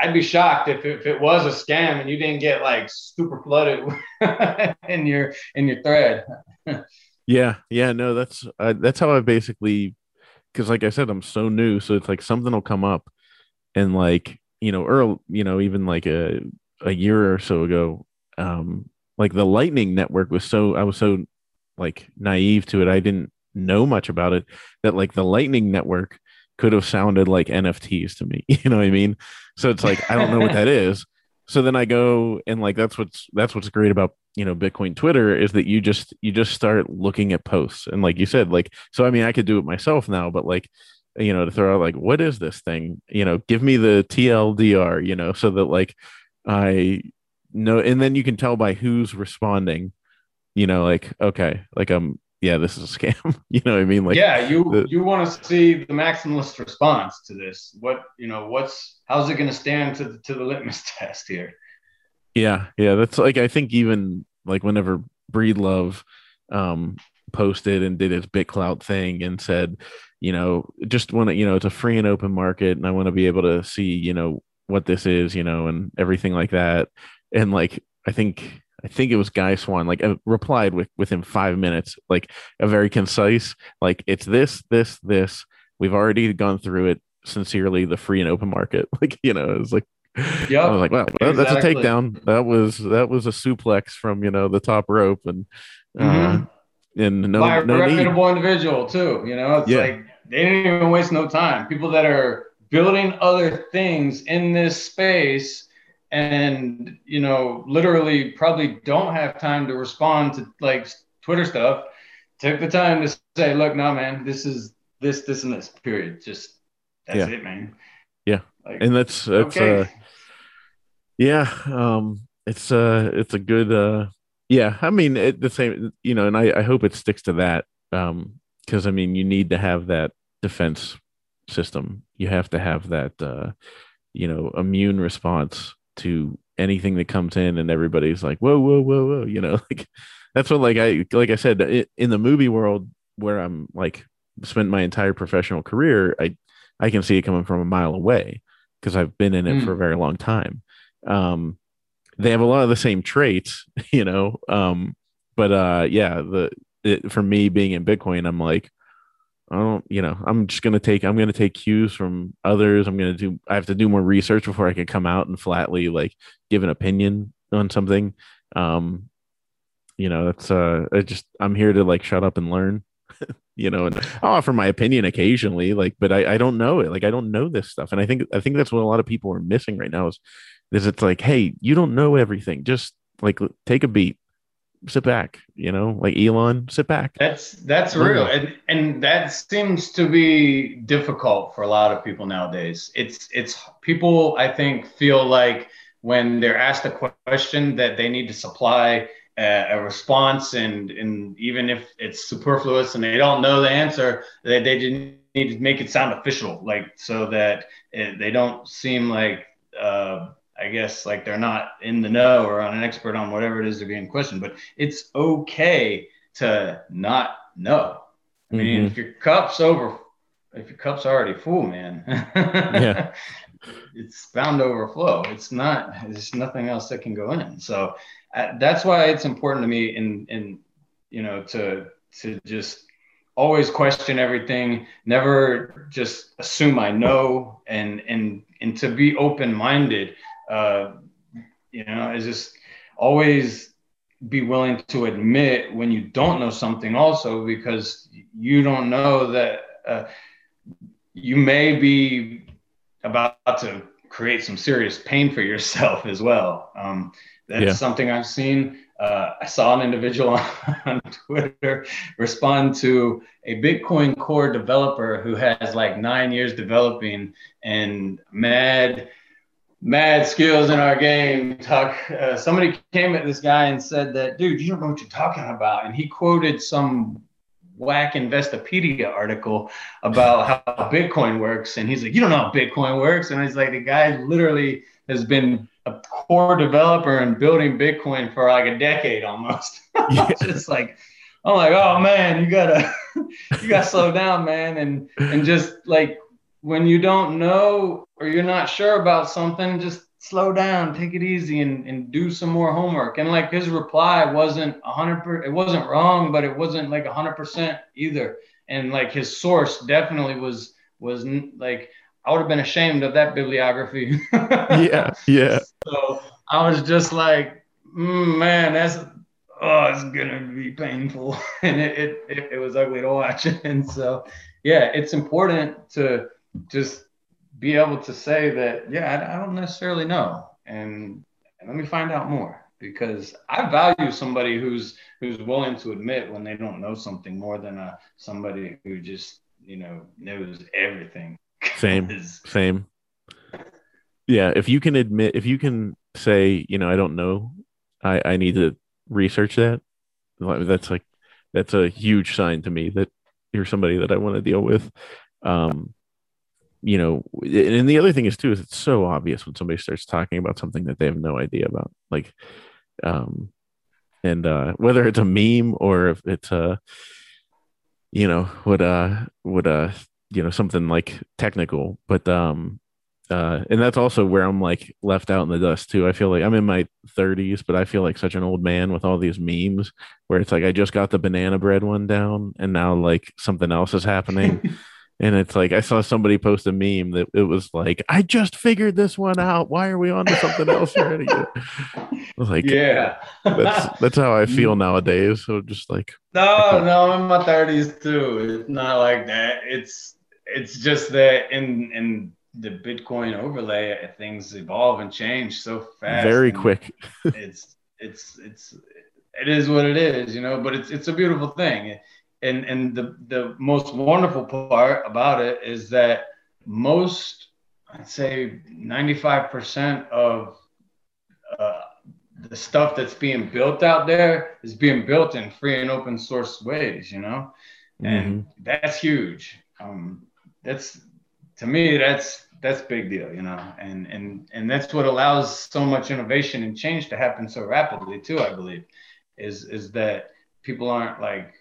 I'd be shocked if, if it was a scam and you didn't get like super flooded *laughs* in your in your thread. *laughs* Yeah, yeah, no, that's uh, that's how I basically because like I said, I'm so new, so it's like something will come up, and like you know, earl, you know, even like a a year or so ago, um, like the Lightning Network was so I was so like naive to it, I didn't know much about it that like the Lightning Network could have sounded like NFTs to me, *laughs* you know what I mean? So it's like I don't know what that *laughs* is. So then I go and like that's what's that's what's great about you know Bitcoin Twitter is that you just you just start looking at posts and like you said like so I mean I could do it myself now but like you know, to throw out like, what is this thing? You know, give me the TLDR, you know, so that like I know, and then you can tell by who's responding, you know, like, okay, like I'm, yeah, this is a scam. *laughs* you know what I mean? Like, yeah, you the, you want to see the maximalist response to this. What you know, what's how's it going to stand to the, to the litmus *laughs* test here? Yeah, yeah, that's like I think even like whenever Breedlove um posted and did his BitClout thing and said, you know, just want to, you know, it's a free and open market and I want to be able to see, you know, what this is, you know, and everything like that. And like, I think, I think it was Guy Swan, like uh, replied with within five minutes, like a very concise, like it's this, this, this. We've already gone through it. Sincerely, the free and open market. *laughs* Like, you know, it was like, yeah, I was like, wow, exactly. that's a takedown. That was that was a suplex from you know the top rope, and uh, mm-hmm and no, by a no reputable need. individual too. You know, it's yeah. like they didn't even waste no time. People that are building other things in this space and you know literally probably don't have time to respond to like twitter stuff took the time to say look no man this is this this and this period just that's yeah. it man yeah like, and that's that's okay. uh yeah um it's uh it's a good uh yeah, I mean it, the same, you know, and I, I hope it sticks to that um, because I mean you need to have that defense system. You have to have that, uh, you know, immune response to anything that comes in, and everybody's like, whoa, whoa, whoa, whoa, you know, *laughs* like that's what like I like I said in the movie world where I'm like spent my entire professional career, I I can see it coming from a mile away because I've been in it mm. for a very long time. Um, they have a lot of the same traits, *laughs* you know. Um, but uh, yeah, the it, for me being in Bitcoin, I'm like, I don't, you know, I'm just gonna take, I'm gonna take cues from others. I'm gonna do, I have to do more research before I can come out and flatly like give an opinion on something. Um, you know, it's uh, I just, I'm here to like shut up and learn. *laughs* you know, and I'll offer my opinion occasionally, like, but I, I don't know it. Like, I don't know this stuff, and I think, I think that's what a lot of people are missing right now is is it's like, hey, you don't know everything. Just like take a beat, sit back. You know, like Elon, sit back. That's that's real, and and that seems to be difficult for a lot of people nowadays. It's it's people I think feel like when they're asked a question that they need to supply a, a response, and and even if it's superfluous and they don't know the answer, they they need to make it sound official, like so that it, they don't seem like. Uh, I guess like they're not in the know or on an expert on whatever it is they're being questioned, but it's okay to not know. I mean, mm-hmm. if your cup's over, if your cup's already full, man, *laughs* yeah, *laughs* it's bound to overflow. It's not. There's nothing else that can go in. So uh, that's why it's important to me, in in you know, to to just always question everything, never just assume I know, and and and to be open minded uh, you know, is just always be willing to admit when you don't know something also because you don't know that uh, you may be about to create some serious pain for yourself as well. Um, that's yeah. something I've seen. Uh, I saw an individual *laughs* on Twitter respond to a Bitcoin core developer who has like nine years developing and mad mad skills in our game. Talk. Uh, somebody came at this guy and said that, dude, you don't know what you're talking about, and he quoted some whack Investopedia article about how Bitcoin works, and he's like, you don't know how Bitcoin works, and he's like, the guy literally has been a core developer and building Bitcoin for like a decade almost. *laughs* Yeah. just like. I'm like, oh man, you gotta, *laughs* you gotta slow down, man, and and just like when you don't know or you're not sure about something, just slow down, take it easy, and, and do some more homework. And like his reply wasn't a hundred, it wasn't wrong, but it wasn't like a hundred percent either. And like his source definitely was was like I would have been ashamed of that bibliography. *laughs* yeah, yeah. So I was just like, mm, man, that's oh, it's gonna be painful, *laughs* and it, it it, it was ugly to watch. *laughs* and so yeah, it's important to just be able to say that, yeah, I, I don't necessarily know, and, and let me find out more because I value somebody who's who's willing to admit when they don't know something more than a somebody who just you know knows everything. Same, *laughs* same. Yeah, if you can admit, if you can say, you know, I don't know, I I need to research that. That's like that's a huge sign to me that you're somebody that I want to deal with. Um, you know, and the other thing is too is it's so obvious when somebody starts talking about something that they have no idea about, like, um, and uh, whether it's a meme or if it's a, you know, what uh, what uh, you know, something like technical, but um, uh, and that's also where I'm like left out in the dust too. I feel like I'm in my 30s, but I feel like such an old man with all these memes where it's like I just got the banana bread one down, and now like something else is happening. *laughs* and it's like I saw somebody post a meme that it was like, "I just figured this one out. Why are we on to something else already?" I was like, "Yeah, that's that's how I feel *laughs* nowadays." So just like, no, no, I'm in my 30s too. It's not like that. It's it's just that in in the Bitcoin overlay, things evolve and change so fast. Very quick. it's it's it's it is what it is, you know. But it's it's a beautiful thing, and and the the most wonderful part about it is that most I'd say ninety five percent of uh, the stuff that's being built out there is being built in free and open source ways, you know, and mm-hmm. that's huge. Um, that's to me that's that's big deal you know and and and that's what allows so much innovation and change to happen so rapidly too i believe is is that people aren't like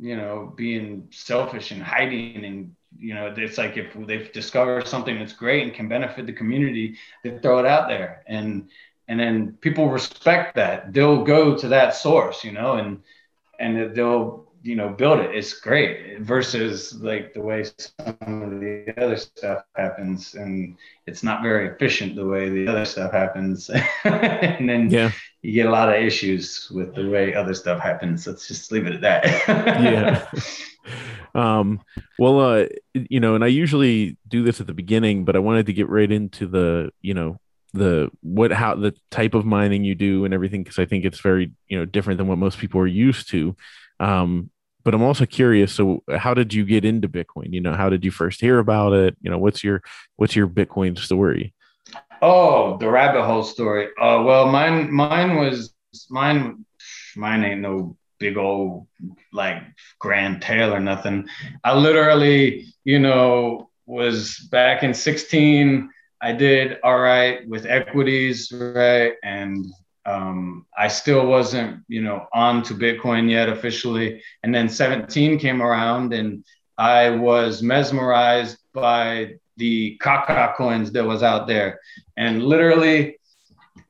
you know being selfish and hiding and you know it's like if they've discovered something that's great and can benefit the community they throw it out there. And and then people respect that. They'll go to that source you know and and they'll you know build it. It's great versus like the way some of the other stuff happens and it's not very efficient the way the other stuff happens. *laughs* And then yeah. you get a lot of issues with the way other stuff happens. Let's just leave it at that. *laughs* Yeah. Um well uh you know and i usually do this at the beginning but i wanted to get right into the you know the what how the type of mining you do and everything because i think it's very you know different than what most people are used to. Um but I'm also curious. So, how did you get into Bitcoin? You know, how did you first hear about it? You know, what's your what's your Bitcoin story? Oh, the rabbit hole story. Uh, well, mine mine was mine. Mine ain't no big old like grand tale or nothing. I literally, you know, was back in 16. I did all right with equities, right, and um, I still wasn't, you know, on to Bitcoin yet officially. And then 17 came around and I was mesmerized by the Kaka coins that was out there. And literally,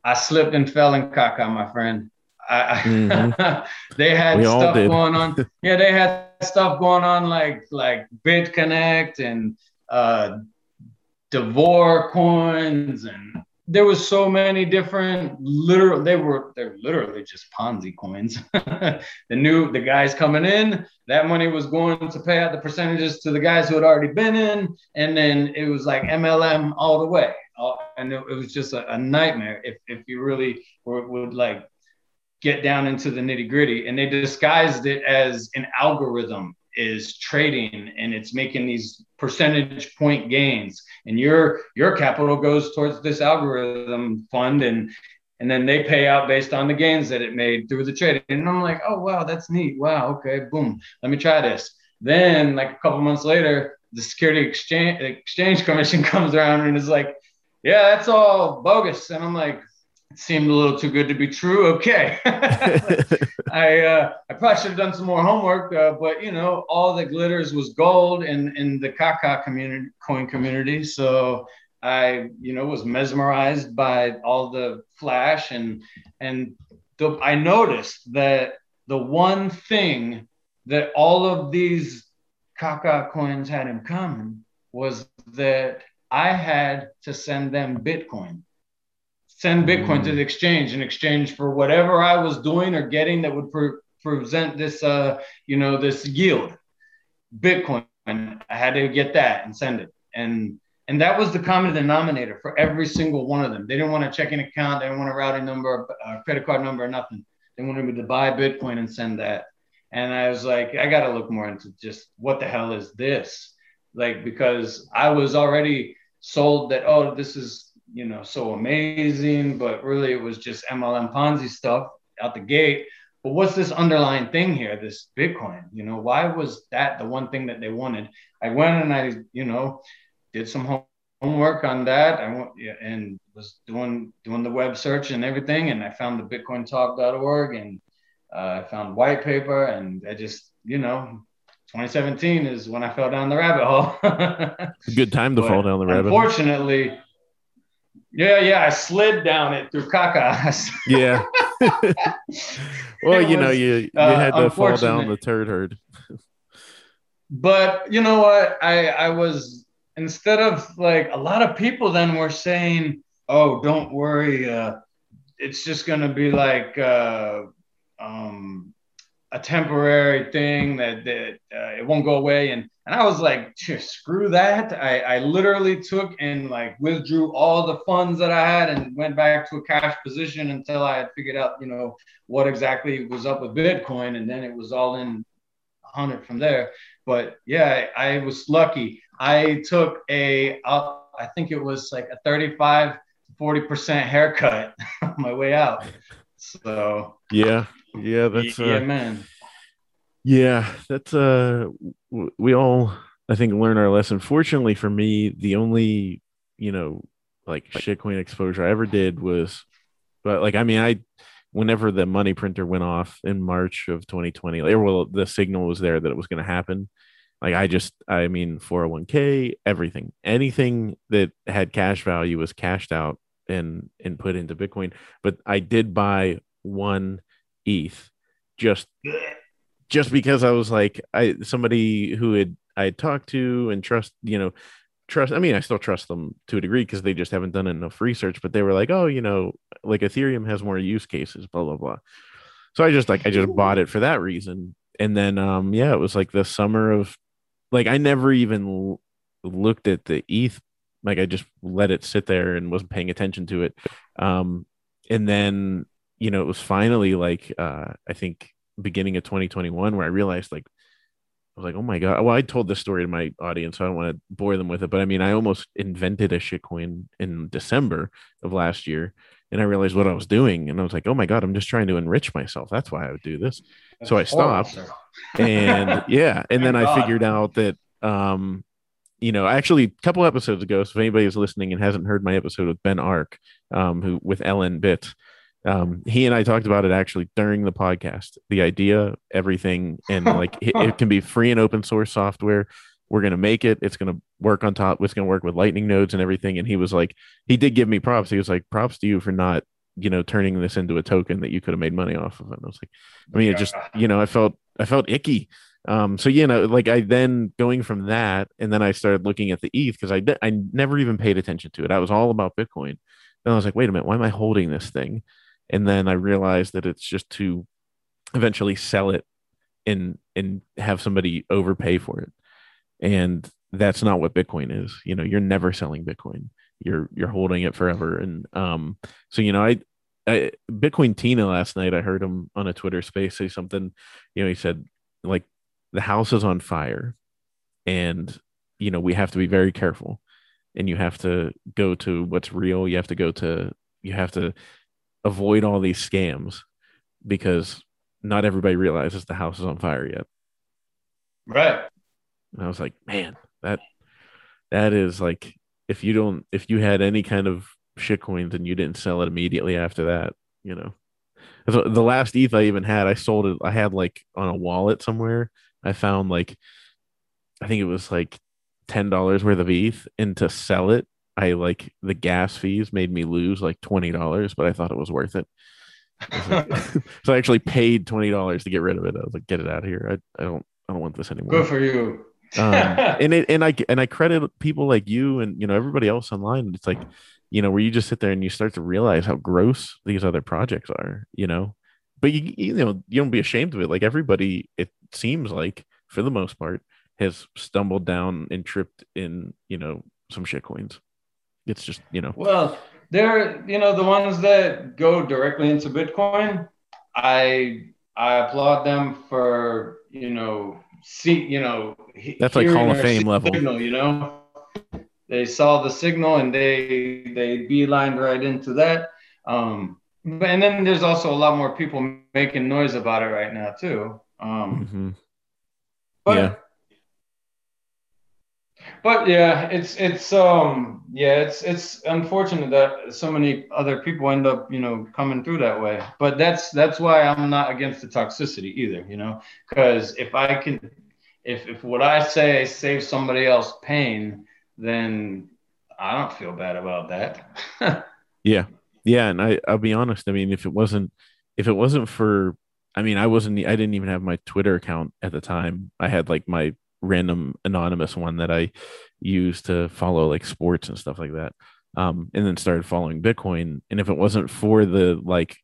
I slipped and fell in Kaka, my friend. I, mm-hmm. *laughs* they had we stuff going on. *laughs* Yeah, they had stuff going on like like BitConnect and uh, Davor coins and there was so many different literal they were they're literally just ponzi coins. *laughs* The new the guys coming in that money was going to pay out the percentages to the guys who had already been in and then it was like mlm all the way. And it, was just a, a, nightmare if, if you really were, would like get down into the nitty gritty. And they disguised it as an algorithm is trading and it's making these percentage point gains. And your your capital goes towards this algorithm fund and and then they pay out based on the gains that it made through the trading. And i'm like oh wow that's neat. Wow okay boom. Let me try this. Then like a couple months later the security exchange exchange commission *laughs* comes around and is like yeah that's all bogus. And i'm like seemed a little too good to be true. Okay, *laughs* I uh, I probably should have done some more homework, uh, but you know, all that glitters was gold in in the Kaka community, coin community. So I, you know, was mesmerized by all the flash and and the, I noticed that the one thing that all of these Kaka coins had in common was that I had to send them Bitcoin send Bitcoin mm. to the exchange in exchange for whatever I was doing or getting that would pre- present this, uh, you know, this yield. Bitcoin. I had to get that and send it. And and that was the common denominator for every single one of them. They didn't want a checking account. They didn't want a routing number, a credit card number, or nothing. They wanted me to buy Bitcoin and send that. and I was like, I got to look more into just what the hell is this? Like, because I was already sold that, oh, this is, you know, so amazing, but really it was just MLM Ponzi stuff out the gate. But what's this underlying thing here, this Bitcoin? You know, why was that the one thing that they wanted? I went and I, you know, did some homework on that. I went and was doing doing the web search and everything, and I found the BitcoinTalk.org and uh, I found white paper, and I just, you know, 2017 is when I fell down the rabbit hole. *laughs* Good time to fall down the rabbit. Unfortunately, yeah, yeah, I slid down it through caca. *laughs* yeah. well, it you was, know, you you uh, had to fall down the turd herd. but you know what? I I was instead of like a lot of people then were saying, "Oh, don't worry, uh, it's just gonna be like." Uh, um, a temporary thing that, that uh, it won't go away. And, and I was like, screw that. I, I literally took and like withdrew all the funds that I had and went back to a cash position until I had figured out, you know, what exactly was up with Bitcoin. And then it was all in 100 from there. But yeah, I was lucky. I took a, I think it was like a 35 40% haircut *laughs* on my way out. So yeah, yeah, that's yeah, uh, man. Yeah, that's uh, we all I think learn our lesson. Fortunately for me, the only you know like shitcoin exposure I ever did was, but like I mean I, whenever the money printer went off in March of 2020, like, well the signal was there that it was going to happen. Like I just I mean 401k everything anything that had cash value was cashed out and and put into Bitcoin. But I did buy one ETH just just because I was like I somebody who had I had talked to and trust you know trust I mean I still trust them to a degree because they just haven't done enough research but they were like oh you know like Ethereum has more use cases blah blah blah. So I just like I just bought it for that reason. And then um yeah it was like the summer of like I never even l- looked at the ETH like I just let it sit there and wasn't paying attention to it. Um and then you know, it was finally like uh I think beginning of 2021 where I realized like I was like, oh my god. Well, I told this story to my audience, so I don't want to bore them with it. But I mean, I almost invented a shitcoin in December of last year, and I realized what I was doing, and I was like, oh my god, I'm just trying to enrich myself. That's why I would do this. That's so I stopped, and *laughs* yeah, and then I figured out that um, you know, actually, a couple episodes ago. So if anybody is listening and hasn't heard my episode with Ben Arc, um, who with LNbits, um, he and I talked about it actually during the podcast. The idea, everything, and like it, it, can be free and open source software. We're gonna make it. It's gonna work on top. It's gonna work with Lightning nodes and everything. And he was like, he did give me props. He was like, props to you for not, you know, turning this into a token that you could have made money off of. And I was like, I mean, it just, you know, I felt, I felt icky. Um, so you know, like I then going from that, and then I started looking at the ETH because I I never even paid attention to it. I was all about Bitcoin. And I was like, wait a minute, why am I holding this thing? And then I realized that it's just to eventually sell it and and have somebody overpay for it. And that's not what Bitcoin is. You know, you're never selling Bitcoin. You're you're holding it forever. And um, so you know, I, I Bitcoin Tina last night, I heard him on a Twitter space say something. You know, he said like the house is on fire, and you know we have to be very careful, and you have to go to what's real. You have to go to you have to avoid all these scams because not everybody realizes the house is on fire yet. Right. And I was like, man, that that is like if you don't if you had any kind of shit coins and you didn't sell it immediately after that, you know. The last ETH I even had, I sold it. I had like on a wallet somewhere. I found like, I think it was like ten dollars worth of ETH, and to sell it, I like the gas fees made me lose like twenty dollars, but I thought it was worth it. like, *laughs* *laughs* so I actually paid twenty dollars to get rid of it. I was like, get it out of here. I, I don't I don't want this anymore. Good for you. um, and it and I and I credit people like you and you know everybody else online. It's like, you know, where you just sit there and you start to realize how gross these other projects are, you know. But you you know, you don't be ashamed of it. Like everybody, it seems like for the most part, has stumbled down and tripped in, you know, some shit coins. It's just, you know. Well, they're, you know, the ones that go directly into Bitcoin, I I applaud them for you know see you know that's like Hall of Fame level. Signal, you know, they saw the signal and they they beelined right into that. Um, and then there's also a lot more people making noise about it right now too. Um, mm-hmm. But yeah. But yeah, it's it's um yeah, it's it's unfortunate that so many other people end up, you know, coming through that way. But that's that's why I'm not against the toxicity either, you know, because if I can if if what I say saves somebody else pain, then I don't feel bad about that. *laughs* yeah. Yeah, and I I'll be honest, I mean, if it wasn't if it wasn't for I mean, I wasn't I didn't even have my Twitter account at the time. I had like my random anonymous one that I use to follow like sports and stuff like that. Um, and then started following Bitcoin. And if it wasn't for the like,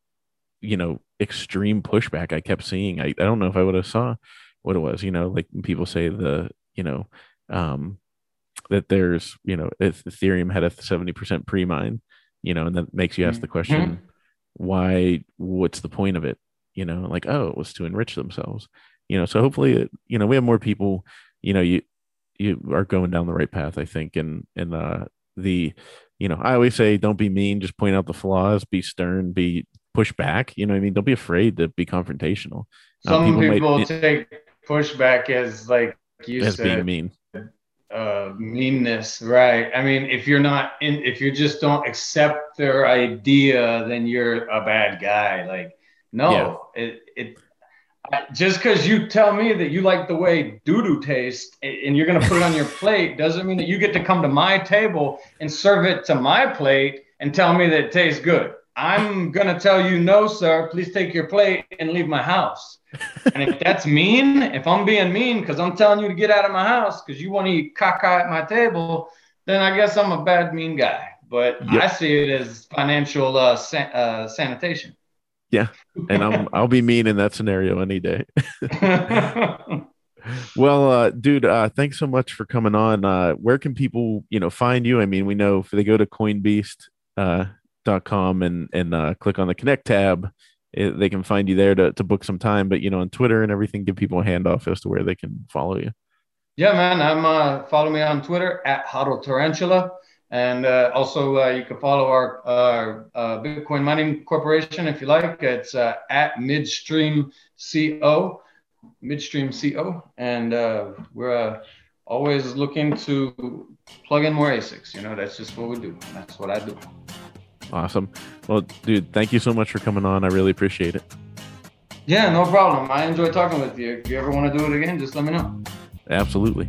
you know, extreme pushback I kept seeing, I, I don't know if I would have saw what it was, you know, like people say the, you know, um, that there's, you know, if Ethereum had a 70% pre-mine, you know, and that makes you ask the question, mm-hmm. why, what's the point of it? You know, like, oh, it was to enrich themselves, you know, so hopefully, you know, we have more people you know you you are going down the right path i think and and uh the you know i always say don't be mean just point out the flaws be stern be push back you know i mean? Don't be afraid to be confrontational. Uh, some people, people might, take pushback as like you as said, being mean. uh meanness right? I mean if you're not in if you just don't accept their idea then you're a bad guy like no yeah. it, it just because you tell me that you like the way doo doo tastes and you're going to put it on your *laughs* plate doesn't mean that you get to come to my table and serve it to my plate and tell me that it tastes good. I'm going to tell you, no, sir, please take your plate and leave my house. *laughs* and if that's mean, if I'm being mean because I'm telling you to get out of my house because you want to eat caca at my table, then I guess I'm a bad, mean guy. But yep. I see it as financial uh, san- uh, sanitation. Yeah, and I'm I'll be mean in that scenario any day. *laughs* well, uh, dude, uh, thanks so much for coming on. Uh, where can people, you know, find you? I mean, we know if they go to Coinbeast uh, dot com and and uh, click on the Connect tab, it, they can find you there to to book some time. But you know, on Twitter and everything, give people a handoff as to where they can follow you. Yeah, man. I'm uh, follow me on Twitter at Hodl Tarantula. And uh, also, uh, you can follow our uh, Bitcoin Mining Corporation if you like. It's uh, at Midstream Co. Midstream Co. And uh, we're uh, always looking to plug in more ASICs. You know, that's just what we do. That's what I do. Awesome. Well, dude, thank you so much for coming on. I really appreciate it. Yeah, no problem. I enjoy talking with you. If you ever want to do it again, just let me know. Absolutely.